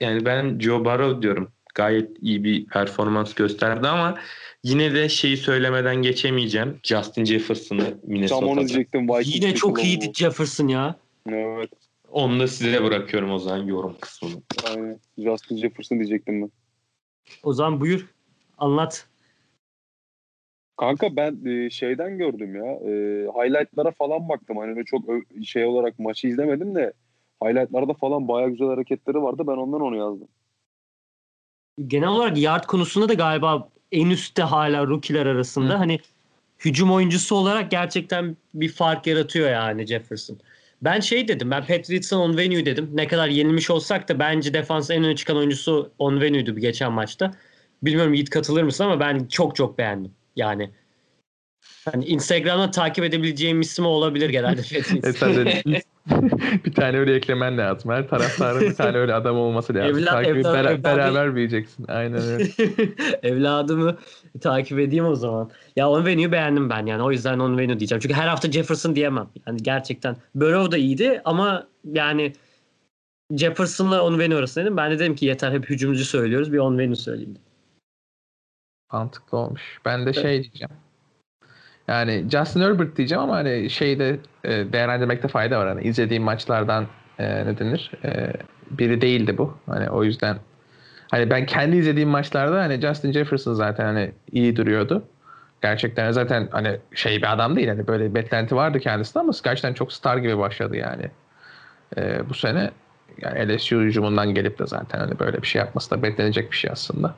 Yani ben Joe Burrow diyorum. Gayet iyi bir performans gösterdi ama yine de şeyi söylemeden geçemeyeceğim. Justin Jefferson'ı Tam onu Minnesota'da. diyecektim. Vikings Yine çok iyiydi Jefferson ya. Evet. Onu da size bırakıyorum o zaman yorum kısmını. Aynen. Justin Jefferson diyecektim ben. O zaman buyur. Anlat. Kanka ben e, şeyden gördüm ya. E, highlightlara falan baktım. Hani çok şey olarak maçı izlemedim de highlightlarda falan baya güzel hareketleri vardı. Ben ondan onu yazdım. Genel olarak yard konusunda da galiba en üstte hala rookie'ler arasında. Hı. Hani hücum oyuncusu olarak gerçekten bir fark yaratıyor yani Jefferson. Ben şey dedim. Ben Patriots'ın Onvenu dedim. Ne kadar yenilmiş olsak da bence defans en öne çıkan oyuncusu Onvenu'ydu bir geçen maçta. Bilmiyorum Yiğit katılır mısın ama ben çok çok beğendim. Yani hani Instagram'da takip edebileceğim isim olabilir genelde [LAUGHS] E Patriots. [LAUGHS] bir tane öyle eklemen lazım. Her taraftarın bir tane öyle adam olması lazım. Evlat- Takibi evlat- bera- evlat- beraber büyüyeceksin. Aynen öyle. [LAUGHS] Evladımı takip edeyim o zaman. Ya Onvenu'yu beğendim ben yani. O yüzden Onvenu diyeceğim. Çünkü her hafta Jefferson diyemem. Yani gerçekten. Burrow da iyiydi ama yani Jefferson'la Onvenu arasındaydım. Ben de dedim ki yeter hep hücumcu söylüyoruz. Bir Onvenu söyleyeyim. Mantıklı olmuş. Ben de şey diyeceğim. Yani Justin Herbert diyeceğim ama hani şeyde e, değerlendirmekte fayda var. Hani izlediğim maçlardan e, ne denir? E, biri değildi bu. Hani o yüzden hani ben kendi izlediğim maçlarda hani Justin Jefferson zaten hani iyi duruyordu. Gerçekten zaten hani şey bir adam değil. Hani böyle beklenti vardı kendisinde ama gerçekten çok star gibi başladı yani. E, bu sene yani LSU hücumundan gelip de zaten hani böyle bir şey yapması da beklenecek bir şey aslında.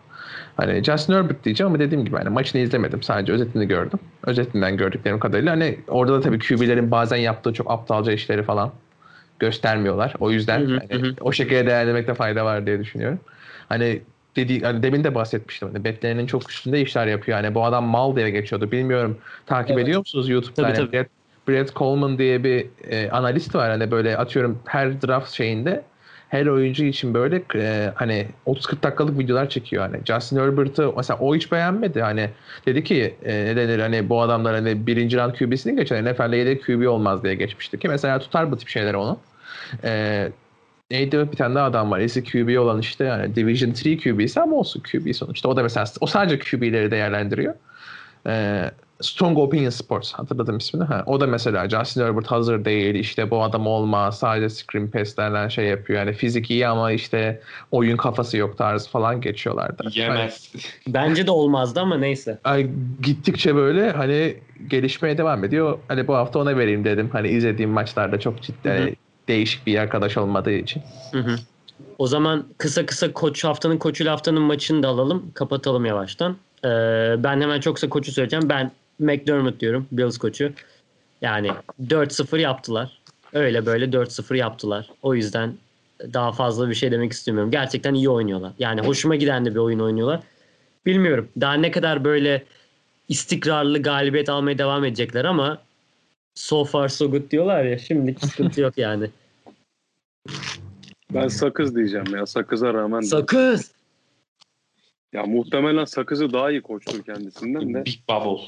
Hani Justin Herbert diyeceğim ama dediğim gibi hani maçını izlemedim. Sadece özetini gördüm. Özetinden gördüklerim kadarıyla hani orada da tabii QB'lerin bazen yaptığı çok aptalca işleri falan göstermiyorlar. O yüzden Hı hı, hani hı o şekilde değerlendirmekte fayda var diye düşünüyorum. Hani dedi hani demin de bahsetmiştim. Hani beklenenin çok üstünde işler yapıyor. Hani bu adam mal diye geçiyordu. Bilmiyorum takip Evet. ediyor musunuz YouTube'da? Tabii, Hani tabii. Brett, Brett Coleman diye bir e, analist var. Hani böyle atıyorum her draft şeyinde her oyuncu için böyle e, hani 30-40 dakikalık videolar çekiyor hani. Justin Herbert'ı mesela o hiç beğenmedi. Hani dedi ki e, ne denir hani bu adamlar hani birinci round QB'sini geçer. NFL'de yedek QB olmaz diye geçmişti ki mesela tutar bu tip şeyler onu. E, neydi bir tane daha adam var. Eski QB olan işte yani Division 3 QB'si ama olsun QB sonuçta. O da mesela o sadece QB'leri değerlendiriyor. E, Strong Opinion Sports hatırladım ismini. Ha, o da mesela Justin Herbert hazır değil işte bu adam olmaz sadece screen pass'lerden şey yapıyor. Yani fizik iyi ama işte oyun kafası yok tarzı falan geçiyorlardı. Hani, Yemez. Bence de olmazdı ama neyse. ay, gittikçe böyle hani gelişmeye devam ediyor. Hani bu hafta ona vereyim dedim. Hani izlediğim maçlarda çok ciddi Hı hı. hani değişik bir arkadaş olmadığı için. Hı hı. O zaman kısa kısa koç haftanın koçuyla haftanın maçını da alalım. Kapatalım yavaştan. Ee, ben hemen çok kısa koçu söyleyeceğim. Ben McDermott diyorum. Bills koçu. Yani 4-0 yaptılar. Öyle böyle 4-0 yaptılar. O yüzden daha fazla bir şey demek istemiyorum. Gerçekten iyi oynuyorlar. Yani hoşuma giden de bir oyun oynuyorlar. Bilmiyorum. Daha ne kadar böyle istikrarlı galibiyet almaya devam edecekler ama so far so good diyorlar ya. Şimdilik sıkıntı yok yani. Ben sakız diyeceğim ya. Sakıza rağmen. de. Sakız. ya muhtemelen sakızı daha iyi koçtur kendisinden de. Big Bubble.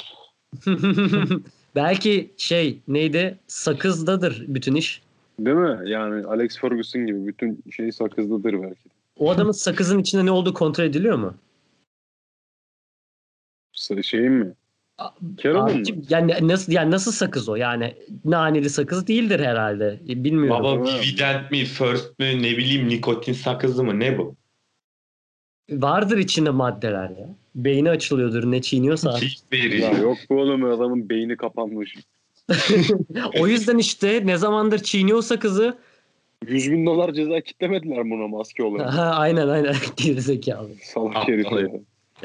[LAUGHS] Belki şey neydi? Sakızdadır bütün iş. Değil mi? Yani Alex Ferguson gibi bütün şey sakızlıdır belki. O adamın sakızın içinde ne olduğu kontrol ediliyor mu? Şeyin mi? Mı? Abicim, yani nasıl yani nasıl sakız o? Yani naneli sakız değildir herhalde. E, Bilmiyorum. Baba Evet. Vivident mi, First mü, ne bileyim nikotin sakızı mı ne bu? Vardır içinde maddeler ya. Beyni açılıyordur ne çiğniyorsa. Hiç. Ya yok bu oğlum adamın beyni kapanmış. [LAUGHS] o yüzden işte ne zamandır çiğniyor sakızı. 100 bin dolar ceza kitlemediler buna maske olarak. Ha, aynen aynen [LAUGHS] gerizekalı. Salak herif ya.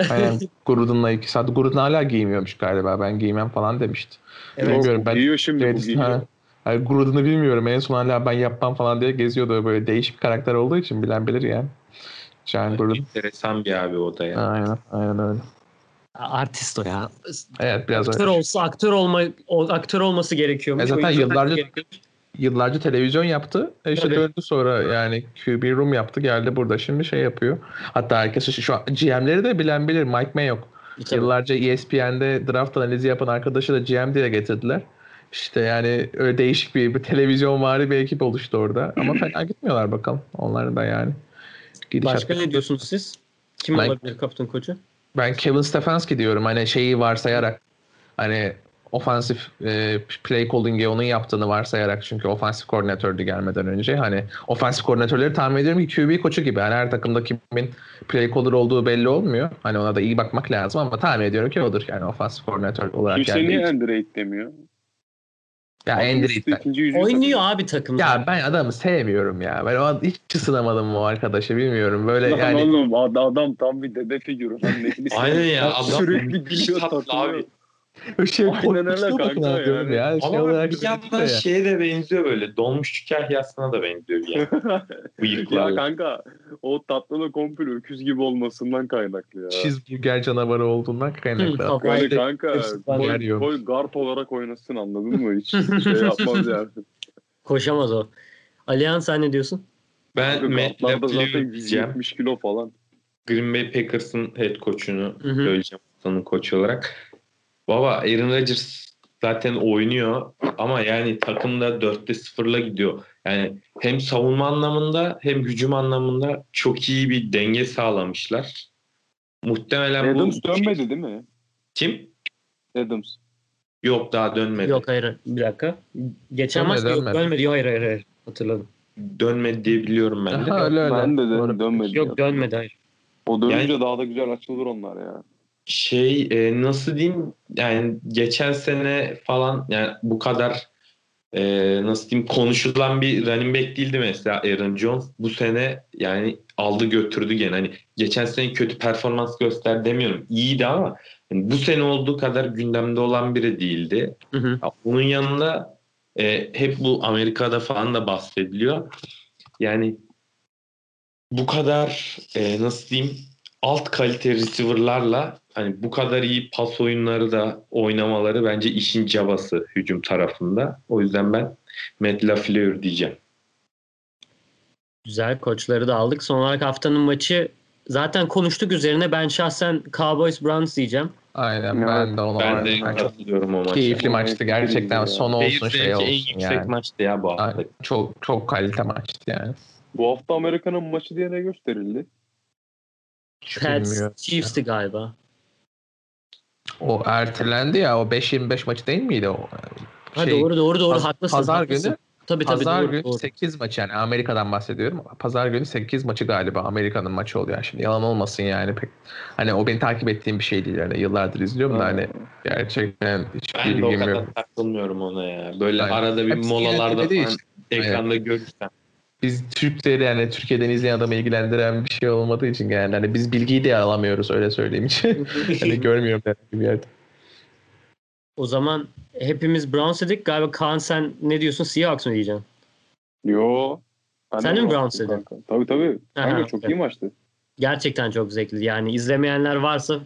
Aynen. Grudun'la iki saat. Grudun hala giymiyormuş galiba. Ben giymem falan demişti. Evet. Bilmiyorum ben. Giyiyor şimdi bu Redis- giyiyor. ha. Yani Grudun'u bilmiyorum. En son hala ben yapmam falan diye geziyordu. Böyle değişik bir karakter olduğu için bilen bilir yani. Can Gruden. Enteresan bir abi o da ya. Aynen, aynen öyle. Artist o ya. Evet biraz Aktör öyle. olsa aktör olma o, aktör olması gerekiyormuş. E zaten yıllarca- yıllarca televizyon yaptı. E işte Tabii. döndü sonra yani QB room yaptı geldi burada şimdi şey yapıyor. Hatta herkes şu, an GM'leri de bilen bilir Mike Mayock. Tabii. Yıllarca ESPN'de draft analizi yapan arkadaşı da GM diye getirdiler. İşte yani öyle değişik bir, bir televizyon vari bir ekip oluştu orada. Ama fena gitmiyorlar bakalım. Onların da yani. Gidişat Başka ne diyorsunuz siz? Kim Mike- olabilir kaptan koçu? Ben Kevin Stefanski diyorum. Hani şeyi varsayarak hani ofansif e, play calling'i onun yaptığını varsayarak çünkü ofansif koordinatördü gelmeden önce. Hani ofansif koordinatörleri tahmin ediyorum ki QB koçu gibi. Hani her takımda kimin play caller olduğu belli olmuyor. Hani ona da iyi bakmak lazım ama tahmin ediyorum ki odur. Yani ofansif koordinatör olarak Kimse niye Reid demiyor? Ya yüzüğü Oynuyor abi takımda. Ya ben adamı sevmiyorum ya. Ben o hiç ısınamadım o arkadaşı bilmiyorum. Böyle Lan yani oğlum adam, adam tam bir dede figürü. Aynen ya adam Sürekli gülüyor tatlı abi. Şey Aynen öyle kanka bakın diyorum yani. ya. Şey Ama bir da yandan ya. şeye de benziyor böyle. Dolmuşçu kahyasına da benziyor bir yandan. [LAUGHS] ya Bıyıklarla. kanka o tatlı da komple öküz gibi olmasından kaynaklı ya. cheeseburger canavarı olduğundan kaynaklı. Hı, Yani kanka koy, koy guard olarak oynasın anladın mı? Hiç şey [LAUGHS] yapmaz yani. Koşamaz o. Alihan sen ne diyorsun? Ben Matt zaten LaFleur diyeceğim. 170 kilo falan. Green Bay Packers'ın head coach'unu söyleyeceğim. Koçu olarak. Baba Aaron Rodgers zaten oynuyor ama yani takımda 4'te 0'la gidiyor. Yani hem savunma anlamında hem hücum anlamında çok iyi bir denge sağlamışlar. Muhtemelen Adams bu dönmedi değil mi? kim? Adams. Yok daha dönmedi. Yok hayır bir dakika. Geçen Dönmedi, maçta yok dönmedi. dönmedi. Yok, hayır hayır hayır. Hatırladım. Dönmedi diye biliyorum ben de. Aha, öyle öyle. Ben de dedim dönmedi. Yok ya. dönmedi hayır. O dönünce Yani- daha da güzel açılır onlar ya. Şey e, nasıl diyeyim yani geçen sene falan yani bu kadar e, nasıl diyeyim konuşulan bir running back değildi mesela Aaron Jones. Bu sene yani aldı götürdü gene. Hani geçen sene kötü performans göster demiyorum. İyiydi ama yani bu sene olduğu kadar gündemde olan biri değildi. Hı hı. Ya Bunun yanında e, hep bu Amerika'da falan da bahsediliyor. Yani bu kadar e, nasıl diyeyim alt kalite receiver'larla hani bu kadar iyi pas oyunları da oynamaları bence işin cabası hücum tarafında. O yüzden ben Matt LaFleur diyeceğim. Güzel koçları da aldık. Son olarak haftanın maçı zaten konuştuk üzerine. Ben şahsen Cowboys Browns diyeceğim. Aynen Evet. ben de ona Ben de katılıyorum o maça. keyifli maçtı gerçekten. Ya. Sonu olsun Bears'ın şey en olsun yüksek yani. maçtı ya bu hafta. Aynen. Çok çok kalite maçtı yani. Bu hafta Amerika'nın maçı diye ne gösterildi? Pats. Chiefs'ti galiba. O ertelendi ya. O 5-25 maçı değil miydi o? Ha, Şey, doğru doğru doğru paz- haklısın. Pazar haklısın. günü Tabii tabii Pazar doğru, günü doğru. 8 maç yani Amerika'dan bahsediyorum. Pazar günü 8 maçı galiba Amerika'nın maçı oluyor. Yani şimdi yalan olmasın yani pek. Hani o beni takip ettiğim bir şey değil. Yani yıllardır izliyorum da hani gerçekten hiçbir Ben de o kadar yok. takılmıyorum ona ya. Böyle Aynen. arada bir Hepsi molalarda falan için. ekranda görürsem. Biz Türkleri yani Türkiye'den izleyen adamı ilgilendiren bir şey olmadığı için yani hani biz bilgiyi de alamıyoruz öyle söyleyeyim için. [LAUGHS] hani görmüyorum herhangi bir yerde. O zaman hepimiz Browns dedik. Galiba Kaan sen ne diyorsun? Seahawks mı diyeceksin? Yo. Ben Sen de mi Browns dedin? kanka. Tabii tabii. Aha, Kanka çok iyi maçtı. Gerçekten çok zevkli. Yani izlemeyenler varsa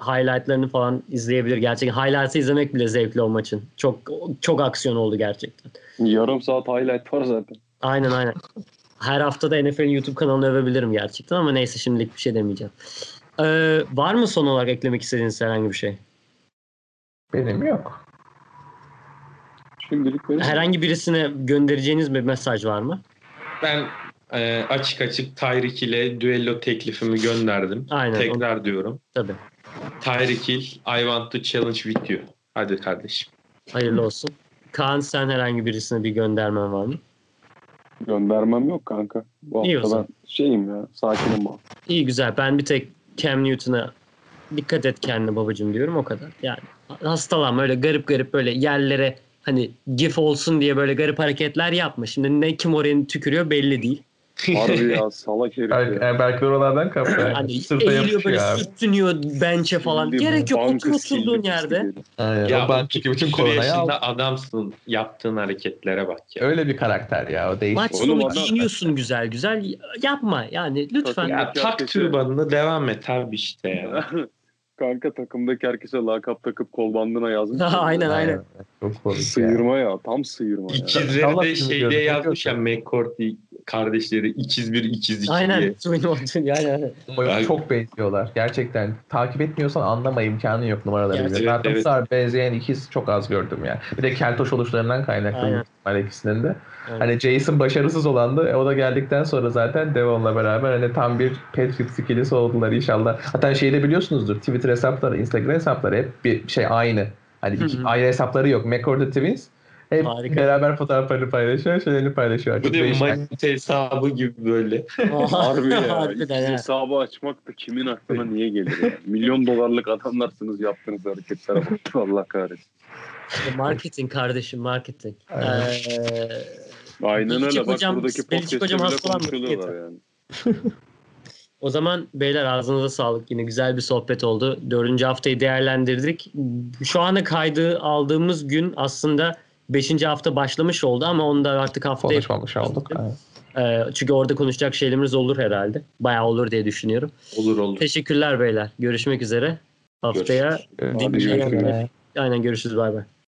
highlightlarını falan izleyebilir. Gerçekten highlights'ı izlemek bile zevkli o maçın. Çok çok aksiyon oldu gerçekten. Yarım saat highlight var zaten. Aynen aynen. Her hafta da NFL'in YouTube kanalını övebilirim gerçekten ama neyse şimdilik bir şey demeyeceğim. Ee, var mı son olarak eklemek istediğiniz herhangi bir şey? Benim yok. Şimdilik benim. Herhangi birisine göndereceğiniz bir mesaj var mı? Ben e, açık açık Tyreek ile düello teklifimi gönderdim. Aynen. Tekrar diyorum. Tabii. Tyreek Hill, I want to challenge with you. Hadi kardeşim. Hayırlı olsun. Kaan sen herhangi birisine bir göndermen var mı? Göndermem yok kanka. Bu İyi o zaman. ben şeyim ya. Sakinim bu. İyi güzel. Ben bir tek Cam Newton'a dikkat et kendine babacığım diyorum o kadar. Yani hastalanma öyle garip garip böyle yerlere hani gif olsun diye böyle garip hareketler yapma. Şimdi ne kim oraya tükürüyor belli değil. Harbi ya [LAUGHS] salak herif Belki, ya. yani belki oralardan kaptı. Hani Sırta eğiliyor yapışıyor böyle abi. sürtünüyor bench'e falan. Şimdi Gerek yok banka otur oturduğun yerde. herif. Aynen. ya o banktaki bütün 30 koronayı yaşında adamsın. Yaptığın hareketlere bak ya. Öyle bir karakter ya o değişik. Maç Oğlum sonu adam- giyiniyorsun güzel güzel. Yapma yani lütfen. Ya tak türbanını devam et abi işte ya. [LAUGHS] Kanka takımdaki herkese lakap takıp kol bandına yazmış. [LAUGHS] aynen aynen. Çok komik ya. Sıyırma ya. Tam sıyırma ya. İkizleri de şeyde yazmış ya McCourty kardeşleri ikiz bir ikiz iki diye. Aynen. Mountain yani. Ben- çok benziyorlar. Gerçekten takip etmiyorsan anlama imkanı yok numaraları. Evet, evet. kadar benzeyen ikiz çok az gördüm yani. Bir de keltoş oluşlarından kaynaklı ihtimalle ikisinin de. Aynen. Hani Jason başarısız olandı. E, o da geldikten sonra zaten Devon'la beraber hani tam bir Patriots ikilisi oldular inşallah. Hatta şeyi de biliyorsunuzdur. Twitter hesapları, Instagram hesapları hep bir şey aynı. Hani iki, Hı hı. ayrı hesapları yok. McCord Twins hep Harika. beraber fotoğraflarını paylaşıyor, şeylerini paylaşıyor. Bu da manita hesabı gibi böyle. [LAUGHS] Harbi ya. Harbiden hesabı açmak da kimin aklına niye gelir ya? Milyon dolarlık adamlarsınız yaptığınız hareketlere bak. Allah kahretsin. Marketing kardeşim marketing. Aynen. Ee, Aynen öyle. Bak hocam- buradaki podcast'te bile konuşuluyorlar yani. [LAUGHS] o zaman beyler ağzınıza sağlık. Yine güzel bir sohbet oldu. Dördüncü haftayı değerlendirdik. Şu anda kaydı aldığımız gün aslında beşinci hafta başlamış oldu ama onu da artık haftaya Konuşmamış olduk. Evet. Ee, çünkü orada konuşacak şeylerimiz olur herhalde. Bayağı olur diye düşünüyorum. Olur olur. Teşekkürler beyler. Görüşmek üzere. Haftaya Görüşürüz. Aynen görüşürüz. Bay bay.